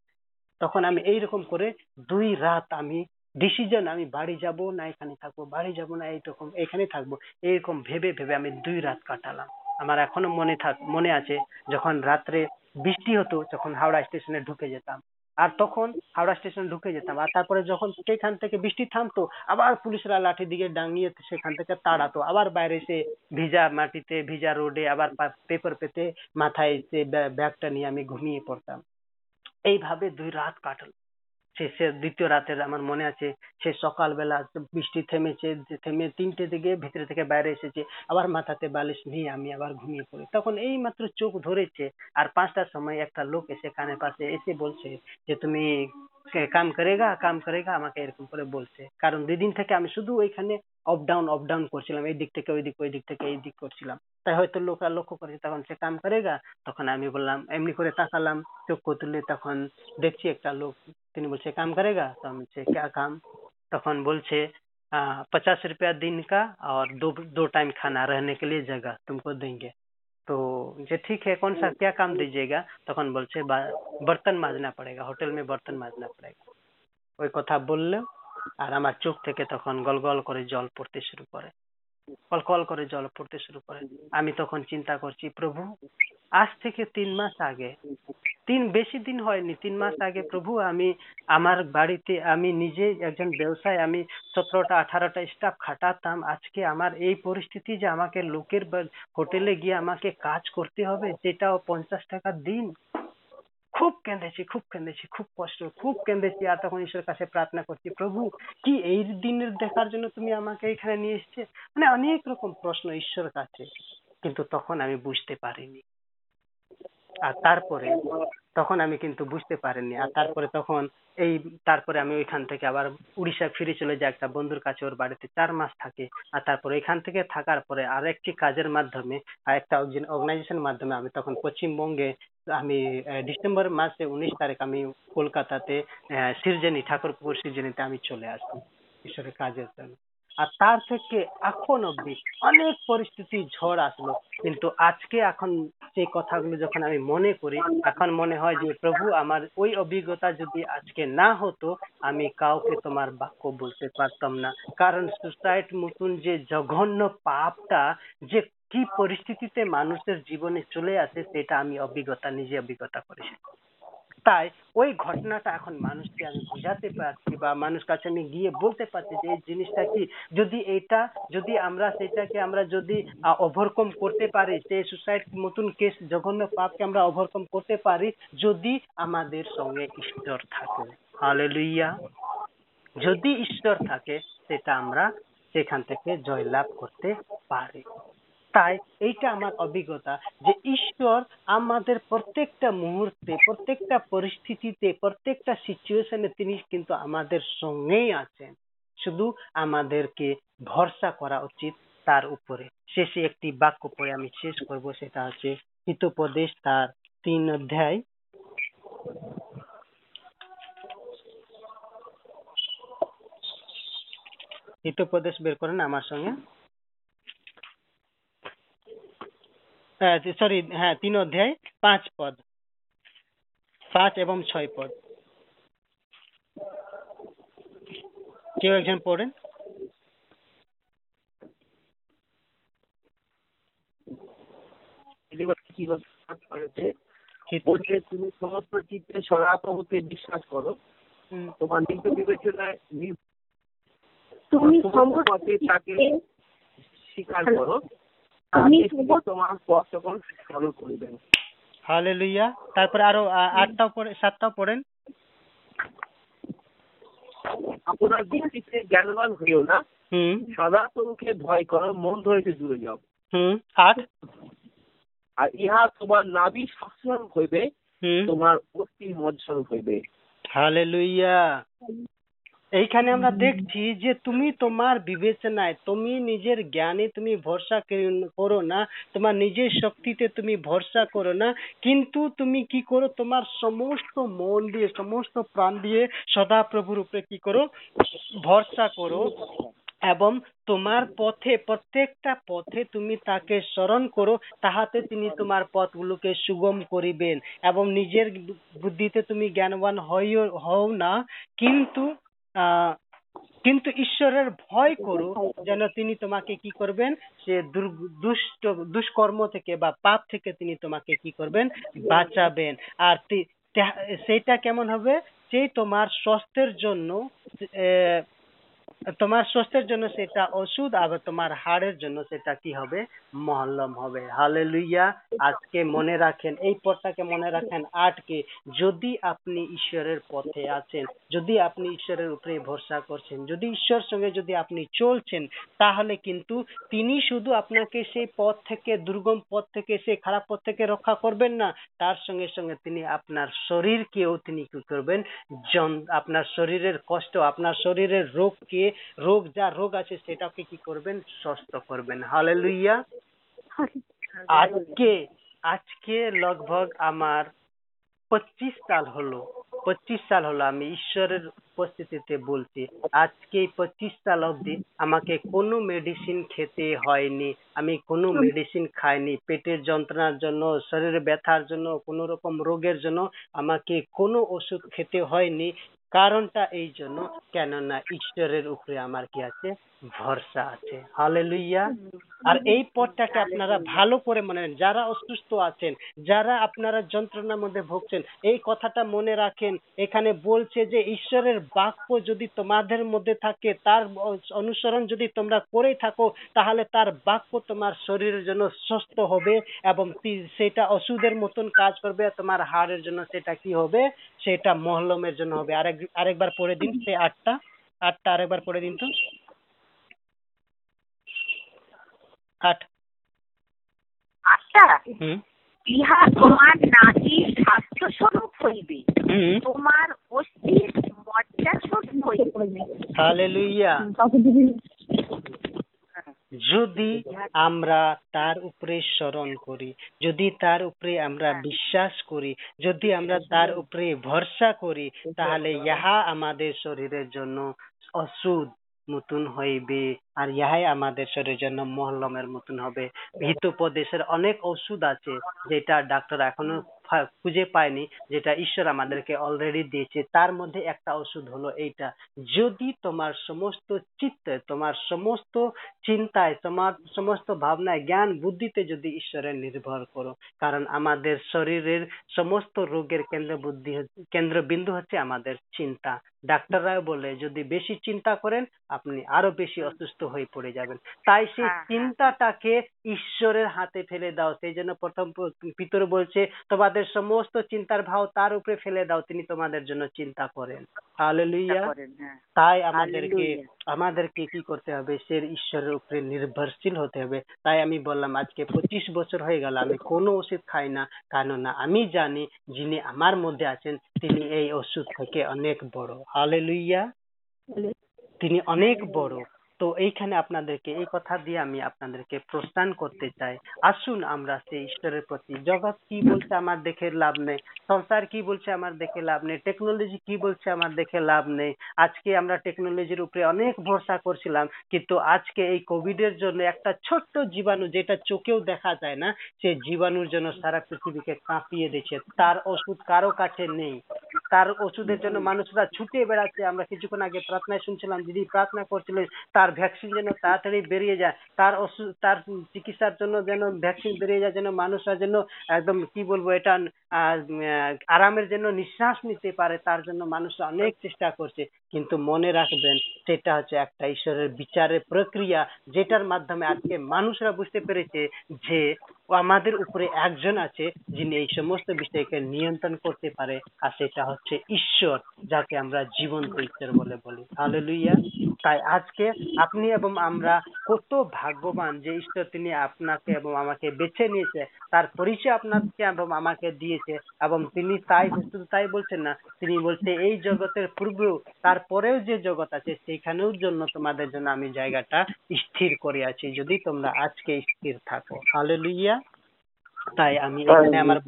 তখন আমি এইরকম করে দুই রাত আমি ডিসিশন আমি বাড়ি যাব না, এখানে থাকব, বাড়ি যাব না, এইরকম, এখানে থাকব এরকম ভেবে ভেবে আমি দুই রাত কাটালাম। আমার এখনও মনে থাক, মনে আছে, যখন রাত্রে বৃষ্টি হতো, তখন হাওড়া স্টেশনে ঢুকে যেতাম। আর তখন হাওড়া স্টেশন ঢুকে যেতাম, আর তারপরে যখন সেখান থেকে বৃষ্টি থামতো, আবার পুলিশরা লাঠি দিকে ডাঙিয়ে সেখান থেকে তাড়াতো, আবার বাইরে এসে ভিজা মাটিতে, ভিজা রোডে, আবার পেপার পেতে মাথায় সে ব্যা- ব্যাগটা নিয়ে আমি ঘুমিয়ে পড়তাম। এইভাবে দুই রাত কাটলো শেষে দ্বিতীয় রাতের আমার মনে আছে, সে সকালবেলা বৃষ্টি থেমেছে থেমে তিনটে দিকে ভিতরে থেকে বাইরে এসেছে, আবার মাথাতে বালিশ নিয়ে আমি আবার ঘুমিয়ে পড়ি। তখন এই মাত্র চোখ ধরেছে, আর পাঁচটার সময় একটা লোক এসে কানে পাশে এসে বলছে যে, তুমি কাম করেগা কাম করেগা, আমাকে এরকম করে বলছে। কারণ দুদিন থেকে আমি শুধু ওইখানে আপ ডাউন আপ ডাউন করছিলাম এই দিক থেকে ওই দিক ওই দিক থেকে এই দিক করছিলাম তাই হয়তো লোক লক্ষ্য করেছে তখন সে কাম করেগা তখন আমি বললাম এমনি করে তাকালাম চোখ তুলে তখন দেখছি একটা লোক তিনি বলছে কাম করেগা তো আমি বলছে क्या काम তখন বলছে पचास रुपया दिन का और दो दो टाइम खाना रहने के लिए जगह तुमको देंगे तो जे ठीक है कौन सा क्या काम दीजिएगा তখন বলছে बर्तन माजना पड़ेगा होटल में बर्तन माजना पड़ेगा ওই কথা বললে আর আমার চোখ থেকে তখন গল গল করে জল পড়তে শুরু করে। কল কল করে জল পড়তে শুরু করে। আমি তখন চিন্তা করছি, প্রভু, আজ থেকে তিন মাস আগে, তিন, বেশি দিন হয়নি, তিন মাস আগে প্রভু, আমি আমার বাড়িতে, আমি নিজে একজন ব্যবসায়, আমি সতেরোটা, আঠারোটা স্টাফ খাটাতাম। আজকে আমার এই পরিস্থিতি যে আমাকে লোকের হোটেলে গিয়ে আমাকে কাজ করতে হবে, সেটাও পঞ্চাশ টাকা দিন। খুব কেঁদেছি খুব কেঁদেছি, খুব কষ্ট, খুব কেঁদেছি আর তখন ঈশ্বরের কাছে প্রার্থনা করছি, প্রভু, কি এই দিনের দেখার জন্য তুমি আমাকে এখানে নিয়ে এসেছে? মানে অনেক রকম প্রশ্ন ঈশ্বরের কাছে, কিন্তু তখন আমি বুঝতে পারিনি। আর তারপরে তখন আমি কিন্তু বুঝতে পারিনি। আর তারপরে তখন এই, তারপরে আমি ওইখান থেকে আবার উড়িষ্যায় ফিরে চলে যাই একটা বন্ধুর কাছে, ওর বাড়িতে চার মাস থাকে। আর তারপরে এখান থেকে থাকার পরে আর একটি কাজের মাধ্যমে, আর একটা অর্গানাইজেশন মাধ্যমে আমি তখন পশ্চিমবঙ্গে আমি ডিসেম্বর মাসে উনিশ তারিখ আমি কলকাতাতে, আহ, সৃজনী, ঠাকুরপুর সৃজনীতে আমি চলে আসি ঈশ্বরের কাজের জন্য। আর তার থেকে এখন অব্দি অনেক পরিস্থিতি ঝড় আসলো। কিন্তু আজকে এখন সেই কথাগুলো যখন আমি মনে করি, এখন মনে হয় যে, প্রভু, আমার ওই অভিজ্ঞতা যদি আজকে না হতো, আমি কাউকে তোমার বাক্য বলতে পারতাম না। কারণ সুসাইড মতন যে জঘন্য পাপটা, যে কি পরিস্থিতিতে মানুষের জীবনে চলে আসে, সেটা আমি অভিজ্ঞতা, নিজে অভিজ্ঞতা করেছি তাই ওই ঘটনাটা এখন মানুষকে আমি বুঝাতে পারছি বা মানুষ কাছে আমি গিয়ে বলতে পারছি যে এই জিনিসটা কি? যদি এটা, যদি আমরা সেটাকে আমরা যদি ওভারকম করতে পারি সেই সুসাইড মতন কেস জঘন্য পাপকে আমরা ওভারকম করতে পারি, যদি আমাদের সঙ্গে ঈশ্বর থাকে। হালেলুইয়া যদি ঈশ্বর থাকে, সেটা আমরা সেখান থেকে জয়লাভ করতে পারি। তাই এইটা আমার অভিজ্ঞতা যে ঈশ্বর আমাদের প্রত্যেকটা মুহূর্তে, প্রত্যেকটা পরিস্থিতিতে, প্রত্যেকটা সিচুয়েশনে তিনি কিন্তু আমাদের সঙ্গেই আছেন। শুধু আমাদেরকে ভরসা করা উচিত তার উপরে। শেষে একটি বাক্য পড়ে আমি শেষ করব, সেটা হচ্ছে, হিতোপদেশ তার তিন অধ্যায় হিতোপদেশ বের করেন আমার সঙ্গে। সরি হ্যাঁ তিন অধ্যায় পাঁচ পদ। পাঁচ এবং ছয় পদ। কেউ একজন পড়েন? তুমি সমস্ত চিত্তে সনাতনকে বিশ্বাস করো। তোমার নিজ বিবেচনায় তুমি সমস্ত তাকে স্বীকার করো। আমি তোমার পথ তখন সরল করিবেন। হালেলুইয়া তারপরে আরও আটটাও পড়ে সাতটাও পড়েন। আপনার দৃষ্টিতে জ্ঞানবান হইও না। হুম। সদা তোমাকে ভয় করো মন ধরেছে দূরে যাও। হুম। আট। আর ইহা তোমার নাভি সস্বরূপ হইবে হুম। তোমার অস্থি মজ্জস্বরূপ হইবে। হালেলুইয়া এইখানে আমরা দেখছি যে তুমি তোমার বিবেচনায়, তুমি নিজের জ্ঞানে তুমি ভরসা করো না, তোমার নিজের শক্তিতে তুমি ভরসা করো না, কিন্তু তুমি কি করো, তোমার সমস্ত মন দিয়ে, সমস্ত প্রাণ দিয়ে সদা প্রভুর উপরে কি করো, ভরসা করো এবং তোমার পথে, প্রত্যেকটা পথে তুমি তাকে স্মরণ করো, তাহাতে তিনি তোমার পথগুলোকে সুগম করিবেন এবং নিজের বুদ্ধিতে তুমি জ্ঞানবান হইও হও না, কিন্তু কিন্তু ঈশ্বরের ভয় করো যেন তিনি তোমাকে কি করবেন? সে দুষ্ট, দুষ্কর্ম থেকে বা পাপ থেকে তিনি তোমাকে কি করবেন? বাঁচাবেন। আর সেটা কেমন হবে? সেই তোমার স্বাস্থ্যের জন্য তোমার স্বাস্থ্যের জন্য সেটা ওষুধ, আবার তোমার হাড়ের জন্য সেটা কি হবে? মহল্লম হবে। হালে লুইয়া আজকে মনে রাখেন, এই পথটাকে মনে রাখেন আটকে। যদি আপনি ঈশ্বরের পথে আছেন, যদি আপনি ঈশ্বরের উপরে ভরসা করছেন, যদি ঈশ্বর সঙ্গে যদি আপনি চলছেন, তাহলে কিন্তু তিনি শুধু আপনাকে সেই পথ থেকে, দুর্গম পথ থেকে, সেই খারাপ পথ থেকে রক্ষা করবেন না। তার সঙ্গে সঙ্গে তিনি আপনার শরীরকেও তিনি কি করবেন? আপনার শরীরের কষ্ট, আপনার শরীরের রোগকে রোগ যা রোগ আছে সেটাকে কি করবেন? সুস্থ করবেন। হালে লুইয়া আজকে আজকে লগভগ আমার পঁচিশ সাল হলো। পঁচিশ সাল হলো আমি ঈশ্বরের উপস্থিতিতে বলছি আজকে পঁচিশ সাল অবধি আমাকে কোনো মেডিসিন খেতে হয়নি। আমি কোনো মেডিসিন খাইনি। পেটের যন্ত্রণার জন্য শরীরে ব্যথার জন্য কোনো রকম রোগের জন্য আমাকে কোনো ওষুধ খেতে হয়নি। কারণটা এই জন্য কেননা ঈশ্বরের উপরে আমার কি আছে? ভরসা আছে। হালেলুইয়া আর এই পথটাকে আপনারা ভালো করে মনে নেন যারা অসুস্থ আছেন যারা আপনারা যন্ত্রণার মধ্যে ভুগছেন এই কথাটা মনে রাখেন। এখানে বলছে যে ঈশ্বরের বাক্য যদি তোমাদের মধ্যে থাকে তার অনুসরণ যদি তোমরা করে থাকো তাহলে তার বাক্য তোমার শরীরের জন্য সুস্থ হবে এবং সেটা ওষুধের মতন কাজ করবে তোমার হাড়ের জন্য সেটা কি হবে? সেটা মহলমের জন্য হবে। আরেক আরেকবার পড়ে দিন সে আটটা। আটটা আরেকবার পড়ে দিন তো। আট। আচ্ছা ইহা তোমার নাতির স্বাস্থ্য স্বরূপ হইবে তোমার অস্থির মজ্জা স্বরূপ হইবে। হালেলুইয়া যদি আমরা তার উপরে স্মরণ করি যদি তার উপরে আমরা বিশ্বাস করি যদি আমরা তার উপরে ভরসা করি তাহলে ইহা আমাদের শরীরের জন্য ওষুধ মতন হইবে আর ইহাই আমাদের শরীরের জন্য মহল্লমের মতন হবে। হিতোপদেশের অনেক ওষুধ আছে যেটা ডাক্তার এখনও খুঁজে পায়নি যেটা ঈশ্বর আমাদেরকে অলরেডি দিয়েছে। তার মধ্যে একটা ওষুধ হলো এইটা। যদি তোমার সমস্ত চিত্তে তোমার সমস্ত চিন্তায় তোমার সমস্ত ভাবনায় জ্ঞান বুদ্ধিতে যদি ঈশ্বরের নির্ভর করো কারণ আমাদের শরীরের সমস্ত রোগের কেন্দ্র বুদ্ধি কেন্দ্রবিন্দু হচ্ছে আমাদের চিন্তা। ডাক্তাররাও বলে যদি বেশি চিন্তা করেন আপনি আরও বেশি অসুস্থ হয়ে পড়ে যাবেন। তাই সেই হ্যাঁ, হ্যাঁ। চিন্তাটাকে ঈশ্বরের হাতে ফেলে দাও। সেই জন্য প্রথম পিতর বলছে তোমাদের সমস্ত চিন্তার ভাও তার উপরে ফেলে দাও তিনি তোমাদের জন্য চিন্তা করেন। হালেলুইয়া হ্যাঁ। তাই আমাদেরকে আমাদেরকে কি করতে হবে? সে ঈশ্বরের উপরে নির্ভরশীল হতে হবে। তাই আমি বললাম আজকে পঁচিশ বছর হয়ে গেল আমি কোনো ওষুধ খাই না কেননা আমি জানি যিনি আমার মধ্যে আছেন তিনি এই ওষুধ থেকে অনেক বড়। হালেলুইয়া তিনি অনেক বড়। তো এইখানে আপনাদেরকে, এই কথা দিয়ে আমি আপনাদেরকে প্রস্থান করতে চাই। আসুন আমরা সেই ঈশ্বরের প্রতি, জগৎ কি বলছে আমার দেখে লাভ নেই, সংসার কি বলছে আমার দেখে লাভ নেই টেকনোলজি কি বলছে আমার দেখে লাভ নেই। আজকে আমরা টেকনোলজির উপরে অনেক ভরসা করছিলাম, কিন্তু আজকে এই কোভিড এর জন্য একটা ছোট্ট জীবাণু যেটা চোখেও দেখা যায় না সেই জীবাণুর জন্য সারা পৃথিবীকে কাঁপিয়ে দিচ্ছে তার ওষুধ কারও কাছে নেই। তার ওষুধের জন্য মানুষরা ছুটে বেড়াচ্ছে। আমরা কিছুক্ষণ আগে প্রার্থনায় শুনছিলাম, দিদি প্রার্থনা করছিলেন, তার ভ্যাকসিন যেন তাড়াতাড়ি বেরিয়ে যায়, তার ওষুধ তার চিকিৎসার জন্য যেন ভ্যাকসিন বেরিয়ে যায়, যেন মানুষরা যেন একদম কি বলব এটা আরামের জন্য নিঃশ্বাস নিতে পারে, তার জন্য মানুষরা অনেক চেষ্টা করছে। কিন্তু মনে রাখবেন, সেটা হচ্ছে একটা ঈশ্বরের বিচারের প্রক্রিয়া, যেটার মাধ্যমে আজকে মানুষরা বুঝতে পেরেছে যে আমাদের উপরে একজন আছে যিনি এই সমস্ত বিষয়কে নিয়ন্ত্রণ করতে পারে, আর সেটা হচ্ছে ঈশ্বর, যাকে আমরা জীবন্ত ঈশ্বর বলে বলি। হালেলুইয়া তাই আজকে আপনি এবং আমরা কত ভাগ্যবান যে ঈশ্বর তিনি আপনাকে এবং আমাকে বেছে নিয়েছে, তার পরিচয় আপনাকে এবং আমাকে দিয়েছে, এবং তিনি তাই, শুধু তাই বলছেন না, তিনি বলছে, এই জগতের পূর্বেও তারপরেও যে জগৎ আছে সেইখানেও জন্য তোমাদের জন্য আমি জায়গাটা স্থির করে আছি যদি তোমরা আজকে স্থির থাকো। হালেলুইয়া তাই আমি এখানে আমার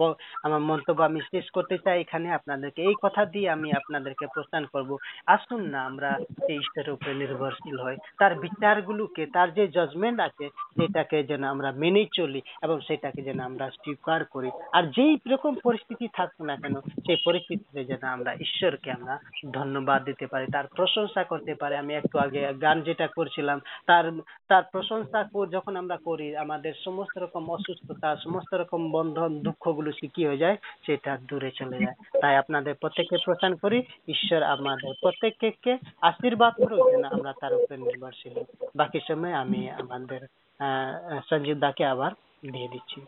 আমার মন্তব্য আমি শেষ করতে চাই। এখানে আপনাদেরকে এই কথা দিয়ে আমি আপনাদেরকে প্রস্থান করব। আসুন না আমরা এই ঈশ্বরের উপরে নির্ভরশীল হই। তার বিচারগুলোকে তার যে জাজমেন্ট আছে সেটাকে যেন আমরা মেনে চলি এবং সেটাকে যেন আমরা স্বীকার করি। আর যেই রকম পরিস্থিতি থাকুক না কেন সেই পরিস্থিতিতে যেন আমরা ঈশ্বরকে আমরা ধন্যবাদ দিতে পারি তার প্রশংসা করতে পারি। আমি একটু আগে গান যেটা করছিলাম তার তার প্রশংসা যখন আমরা করি আমাদের সমস্ত রকম অসুস্থতা সমস্ত রকম বন্ধন, দুঃখগুলো কি হয়ে যায়? সেটা দূরে চলে যায়। তাই আপনাদের প্রত্যেককে প্রচার করি, ঈশ্বর আমাদের প্রত্যেককে আশীর্বাদ করুক যেন আমরা তার উপরে নির্ভরশীল। বাকি সময় আমি আমাদের, আহ, সঞ্জীব দাকে আবার দিয়ে দিচ্ছি।